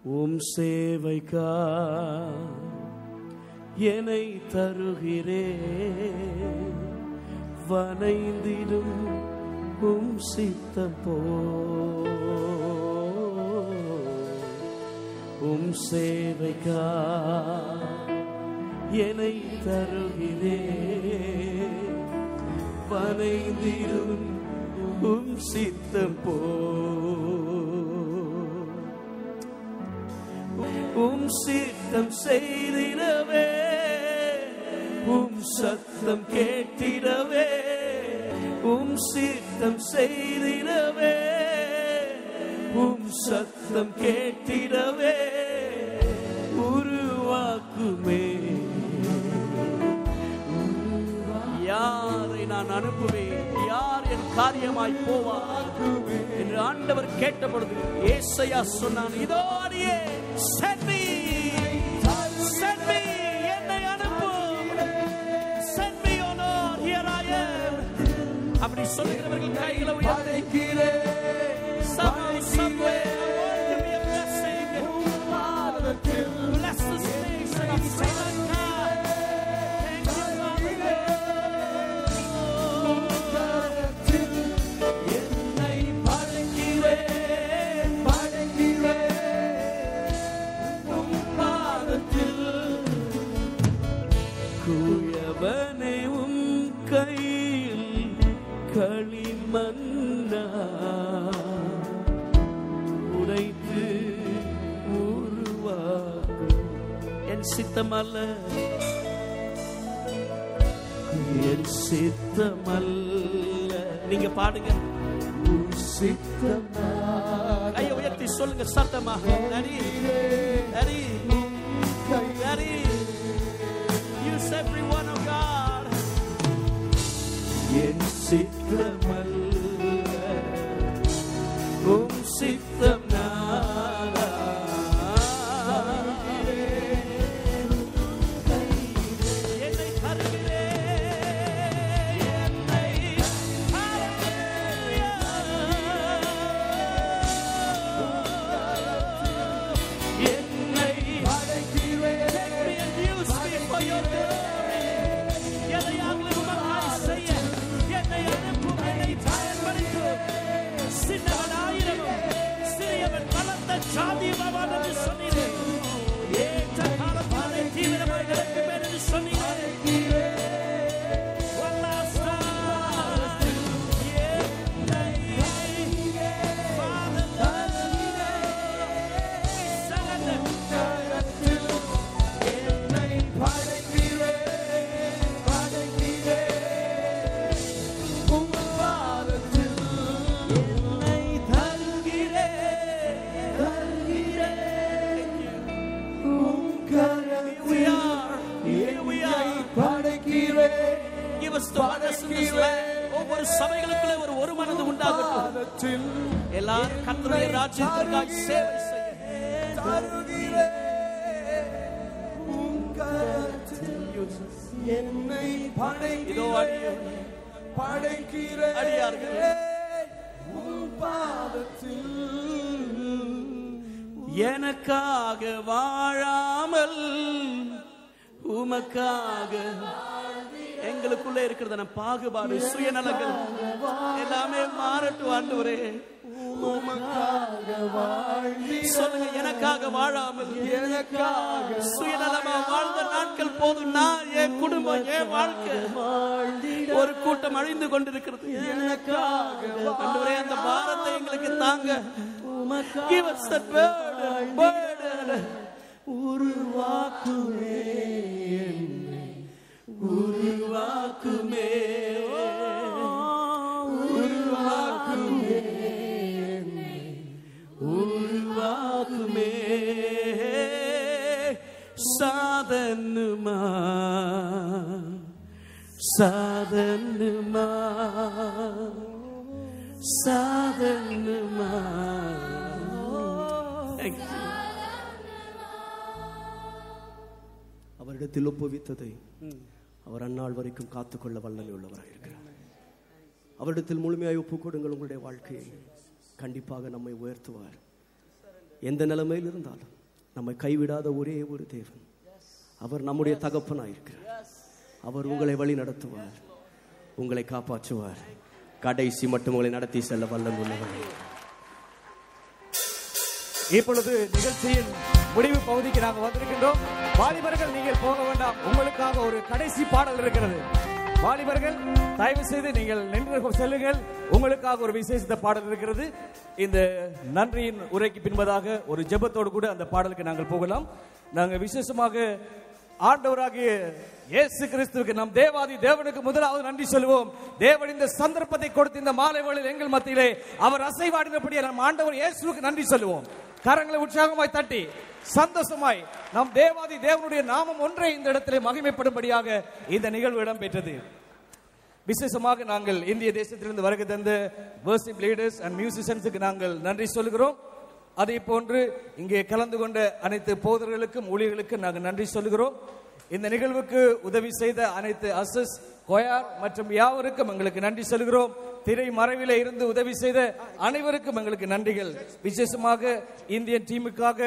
உம் சேவைக்கா என்னை தருகிறே. வனைந்திடும் உம் சித்தம் போ உம் சேவைக்கா என்னை தருகிறே. வனைந்திடும் உம் சித்தம் போ உம் சித்தம் செய்திடவே உம் சத்தம் கேட்டிடவே உம் சித்தம் செய்திடவே உம் சத்தம் கேட்டிடவே உருவாக்குமே. யாரை நான் அனுப்புவேன்? என் காரியமாய் போவார் என்று ஆண்டவர் கேட்ட பொழுது ஏசையா சொன்னான் இதோ அடியே send me என்னை அனுப்பு. Here I am. அப்படி சொல்லுகிறவர்கள் கைகளை உயர்த்தி Somehow, somewhere, என் சித்தம் அல்ல நீங்க பாடுங்க. சித்தம் கையை உயர்த்தி சொல்லுங்க சத்தமாக நரி. பாகுபாடு சுயநலங்கள் எல்லாமே மாறட்டும் ஆண்டவரே. சொல்லுங்க எனக்காக வாழாமல்
எனக்காக
சுயநலமா வாழ்ந்த நாட்கள் போதும். நான் என் குடும்பம் என் வாழ்க்கை ஒரு கூட்டம் அழிந்து கொண்டிருக்கிறது. ஆண்டவரே அந்த பாரத்தை எங்களுக்கு தாங்க. Give us that burden, burden. உருவாக்குமே. உருவாக்குமே. உருவாக்குமே. சாதனுமா சாதனுமா சாதனுமா.
அவரிடத்தில் ஒப்புவித்ததை அவர் அந்நாள் வரைக்கும் காத்துக்கொள்ள வல்லமை உள்ளவராக இருக்கிறார். அவரிடத்தில் முழுமையாய் ஒப்புக்கொடுங்கள் உங்களுடைய வாழ்க்கையை. கண்டிப்பாக நம்மை உயர்த்துவார். எந்த நிலைமையில் இருந்தாலும் நம்மை கைவிடாத ஒரே ஒரு தேவன். அவர் நம்முடைய தகப்பனாயிருக்கிறார் அவர் உங்களை வழி நடத்துவார். உங்களை காப்பாற்றுவார். கடைசி மட்டும் உங்களை நடத்தி செல்ல வல்லம் உள்ளவர்
இப்பொழுது நிகழ்ச்சியின் முடிவு பகுதிக்கு நாங்கள் வந்திருக்கின்றோம். வாலிபர்கள் நீங்கள் போக வேண்டாம். உங்களுக்காக ஒரு கடைசி பாடல் இருக்கிறது. வாலிபர்கள் தயவு செய்து நீங்கள் நின்று செல்லுங்கள். உங்களுக்காக ஒரு விசேஷித்த பாடல் இருக்கிறது. இந்த நன்றியின் உரைக்கு பின்பதாக ஒரு ஜெபத்தோடு கூட அந்த பாடலுக்கு நாங்கள் போகலாம். நாங்கள் விசேஷமாக ஆண்டவராகிய இயேசு கிறிஸ்துவுக்கு நம் தேவாதி தேவனுக்கு முதலாவது நன்றி சொல்லுவோம் தேவன் இந்த சந்தர்ப்பத்தை கொடுத்து இந்த மாலை வேளையில் எங்கள் மத்தியிலே அவர் அசைவாடினபடியே நம் ஆண்டவர் இயேசுவுக்கு நன்றி சொல்லுவோம் கரங்களை உற்சாகமாய் தட்டி சந்தோஷமாய் நம் தேவாதி தேவனுடைய நாமம் ஒன்றே இந்த இடத்திலே மகிமைப்படும்படியாக இந்த நிகழ்வு இடம்பெற்றது. விசேஷமாக நாங்கள் இந்திய தேசத்திலிருந்து வருகை தந்த வர்ஷிப் லீடர்ஸ் அண்ட் மியூசிஷியன்ஸுக்கு நாங்கள் நன்றி சொல்கிறோம் அதே போன்று இங்கே கலந்து கொண்ட அனைத்து போதர்களுக்கும் ஊழியர்களுக்கும் நாங்கள் நன்றி சொல்கிறோம் இந்த நிகழ்வுக்கு உதவி செய்த அனைத்து அசஸ் கொயார் மற்றும் யாவருக்கும் எங்களுக்கு நன்றி சொல்கிறோம். திரை மறைவில் இருந்து உதவி செய்த அனைவருக்கும் எங்களுக்கு நன்றிகள். விசேஷமாக இந்தியன் டீமுக்காக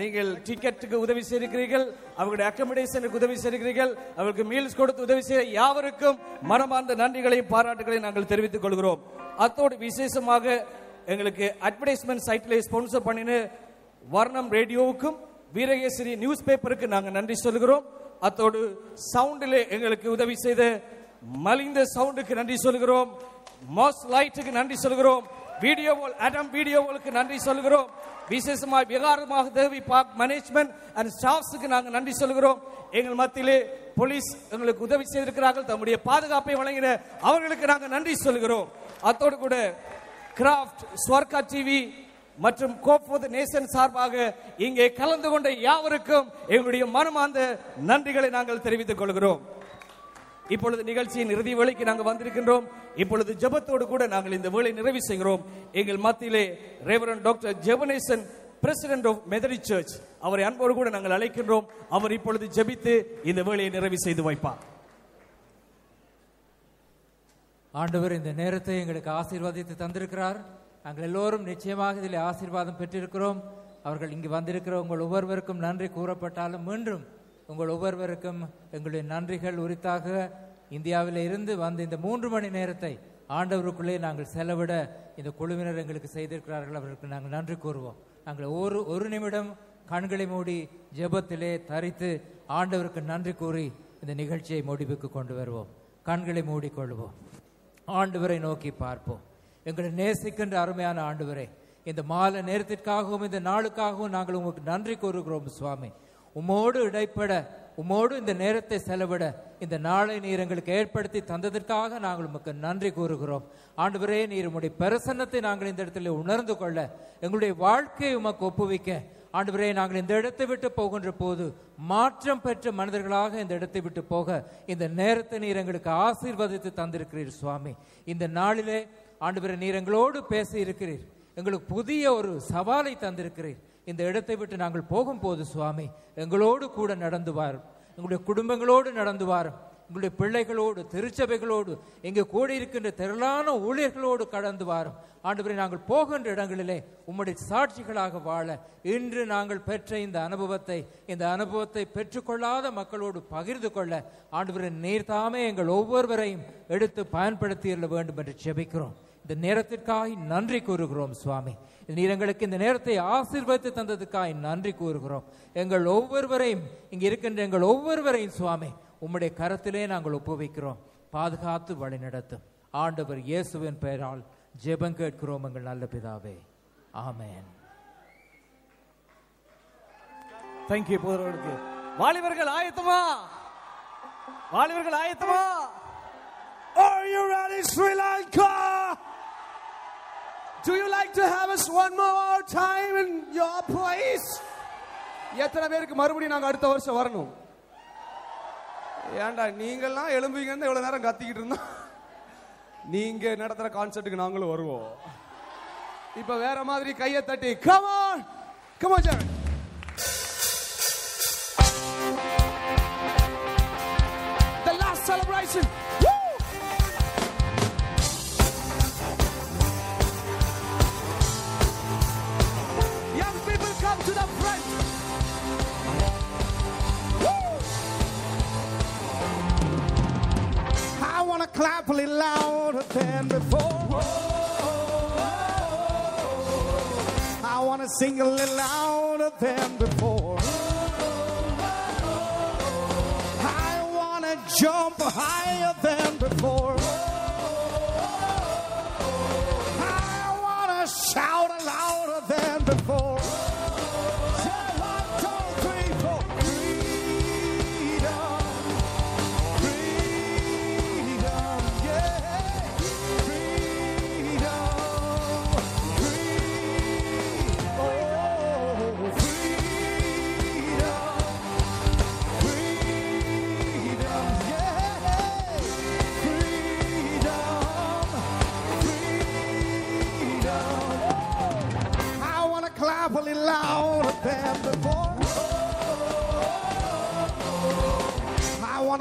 நீங்கள் டிக்கெட்டுக்கு உதவி செய்திருக்கிறீர்கள். அவர்களுடைய அக்கமடேஷனுக்கு உதவி செய்திருக்கிறீர்கள். அவர்களுக்கு மீல்ஸ் கொடுத்து உதவி செய்த யாவருக்கும் மனமார்ந்த நன்றிகளையும் பாராட்டுகளையும் நாங்கள் தெரிவித்துக் கொள்கிறோம். அத்தோடு விசேஷமாக எங்களுக்கு அட்வர்டைஸ்மெண்ட் சைட்ல ஸ்பான்சர் பண்ணின வர்ணம் ரேடியோவுக்கும் வீரகேசரி நியூஸ் பேப்பருக்கு நாங்கள் நன்றி சொல்கிறோம். அத்தோடு சவுண்டிலே எங்களுக்கு உதவி செய்த மலிந்த சவுண்டுக்கு நன்றி சொல்கிறோம். மாஸ் லைட்டுக்கு நன்றி சொல்கிறோம். வீடியோ அடம் வீடியோவுக்கு நன்றி சொல்கிறோம். விசேஷமாக விகாரமாக தேவி பார்க் மேனேஜ்மெண்ட் அண்ட் ஸ்டாஃப்ஸுக்கு நாங்கள் நன்றி சொல்கிறோம். எங்கள் மத்தியிலே போலீஸ் எங்களுக்கு உதவி செய்திருக்கிறார்கள். தம்முடைய பாதுகாப்பை வழங்கின அவர்களுக்கு நாங்கள் நன்றி சொல்கிறோம். அத்தோடு கூட கிராஃப்ட் ஸ்வர்கா டிவி மற்றும் கோப்பது நேசன் சார்பாக இங்கே கலந்து கொண்ட யாவருக்கும் எங்களுடைய மனமார்ந்த நன்றிகளை நாங்கள் தெரிவித்துக் கொள்கிறோம். இப்பொழுது நிகழ்ச்சியின் இறுதி வேலைக்கு நாங்கள் வந்திருக்கின்றோம். இப்பொழுது ஜெபத்தோடு கூட நாங்கள் இந்த வேலை நிறைவு செய்கிறோம். எங்கள் மத்தியிலே reverend doctor Jebanesan president of Methodist church அவரை அன்போடு கூட நாங்கள் அழைக்கின்றோம். அவர் இப்பொழுது ஜெபித்து இந்த வேலையை நிறைவு செய்து வைப்பார்.
ஆண்டவர் இந்த நேரத்தை எங்களுக்கு ஆசீர்வாதித்து தந்திருக்கிறார். நாங்கள் எல்லோரும் நிச்சயமாக இதில் ஆசீர்வாதம் பெற்றிருக்கிறோம். அவர்கள் இங்கு வந்திருக்கிற உங்கள் ஒவ்வொருவருக்கும் நன்றி கூறப்பட்டாலும் மீண்டும் உங்கள் ஒவ்வொருவருக்கும் எங்களுடைய நன்றிகள் உரித்தாக. இந்தியாவில் இருந்து வந்து இந்த மூன்று மணி நேரத்தை ஆண்டவருக்குள்ளே நாங்கள் செலவிட இந்த குழுவினர் எங்களுக்கு செய்திருக்கிறார்கள். அவர்களுக்கு நாங்கள் நன்றி கூறுவோம். நாங்கள் ஒரு ஒரு நிமிடம் கண்களை மூடி ஜெபத்திலே தரித்து ஆண்டவருக்கு நன்றி கூறி இந்த நிகழ்ச்சியை முடிவுக்கு கொண்டு வருவோம். கண்களை மூடிக்கொள்வோம். ஆண்டவரை நோக்கி பார்ப்போம். எங்களை நேசிக்கின்ற அருமையான ஆண்டவரே இந்த மாலை நேரத்திற்காகவும் இந்த நாளுக்காகவும் நாங்கள் உங்களுக்கு நன்றி கூறுகிறோம் சுவாமி. உம்மோடு இடைப்பட உம்மோடு இந்த நேரத்தை செலவிட இந்த நாளை நீர் எங்களுக்கு ஏற்படுத்தி தந்ததற்காக நாங்கள் உமக்கு நன்றி கூறுகிறோம். ஆண்டவரே நீர் உடைய பிரசன்னத்தை நாங்கள் இந்த இடத்துல உணர்ந்து கொள்ள எங்களுடைய வாழ்க்கையை உமக்கு ஒப்புவிக்க. ஆண்டவரே நாங்கள் இந்த இடத்தை விட்டு போகின்ற போது மாற்றம் பெற்ற மனிதர்களாக இந்த இடத்தை விட்டு போக இந்த நேரத்தை நீர் எங்களுக்கு ஆசீர்வதித்து தந்திருக்கிறீர் சுவாமி. இந்த நாளிலே ஆண்டு நீர் எங்களோடு பேசி இருக்கிறீர் எங்களுக்கு புதிய ஒரு சவாலை தந்திருக்கிறீர். இந்த இடத்தை விட்டு நாங்கள் போகும்போது சுவாமி எங்களோடு கூட நடந்து வாரும். எங்களுடைய குடும்பங்களோடு நடந்து வாரும். உங்களுடைய பிள்ளைகளோடு திருச்சபைகளோடு இங்கு கூடியிருக்கின்ற திரளான ஊழியர்களோடு கடந்து வாரும். ஆண்டுவரை நாங்கள் போகின்ற இடங்களிலே உம்முடைய சாட்சிகளாக வாழ இன்று நாங்கள் பெற்ற இந்த அனுபவத்தை இந்த அனுபவத்தை பெற்றுக்கொள்ளாத மக்களோடு பகிர்ந்து கொள்ள ஆண்டவரே நீர் தாமே எங்கள் ஒவ்வொருவரையும் எடுத்து பயன்படுத்தியிருக்க வேண்டும் என்று செபிக்கிறோம் இந்த நேரத்திற்காக நன்றி கூறுகிறோம் சுவாமி. நீர் எங்களுக்கு இந்த நேரத்தை ஆசீர்வதித்து தந்ததுக்காக நன்றி கூறுகிறோம். எங்கள் ஒவ்வொருவரையும் இங்கே இருக்கின்ற எங்கள் ஒவ்வொருவரையும் சுவாமி உம்முடைய கரத்திலே நாங்கள் ஒப்புவிக்கிறோம். பாதுகாத்து வழிநடத்தும் ஆண்டவர் இயேசுவின் பெயரால் ஜெபம் கேட்கிறோம் எங்கள் நல்ல பிதாவே. ஆமேன்.
தேங்க்யூ போதவர்களுக்கு வாலிபர்கள் ஆயத்தமா? வாலிபர்கள் ஆயத்தமா?
Are you ready, Sri Lanka? Do you like to have us one more time in your place?
எத்தனை பேருக்கு மறுபடியும் நாங்கள் அடுத்த வருஷம் வரணும்? ஏன்டா நீங்கள்லாம் எழும்புவீங்கன்னு இவ்வளோ நேரம் கத்திக்கிட்டு இருந்தோம். நீங்கள் நடத்துற கான்சர்ட்டுக்கு நாங்களும் வருவோம். இப்போ வேற மாதிரி கையை தட்டி
come on come on sir The last celebration. Clap a little louder than before. I want to sing a little louder than before. I want to jump higher than before. I want to shout louder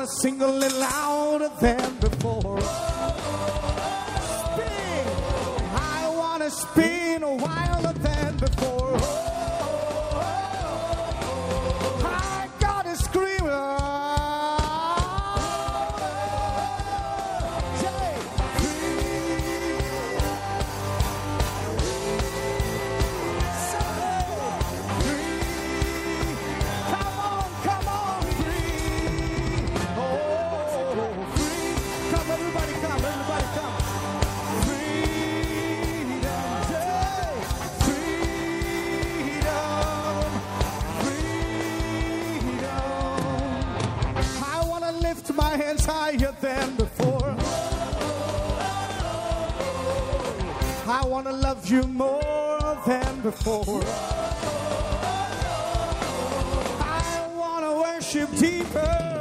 I wanna sing a little louder than before. Spin. I wanna spin wilder than before. Want to love you more than before. I want to worship deeper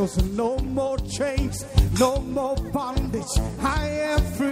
and no more chains, no more bondage. I am free.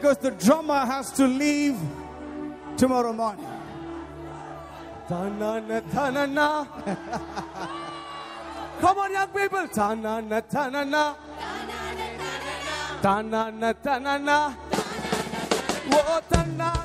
because the drummer has to leave tomorrow morning.
Ta-na-na, ta-na-na. Come on, young people. Ta-na-na, ta-na-na. Ta-na-na, ta-na-na. Whoa, ta-na.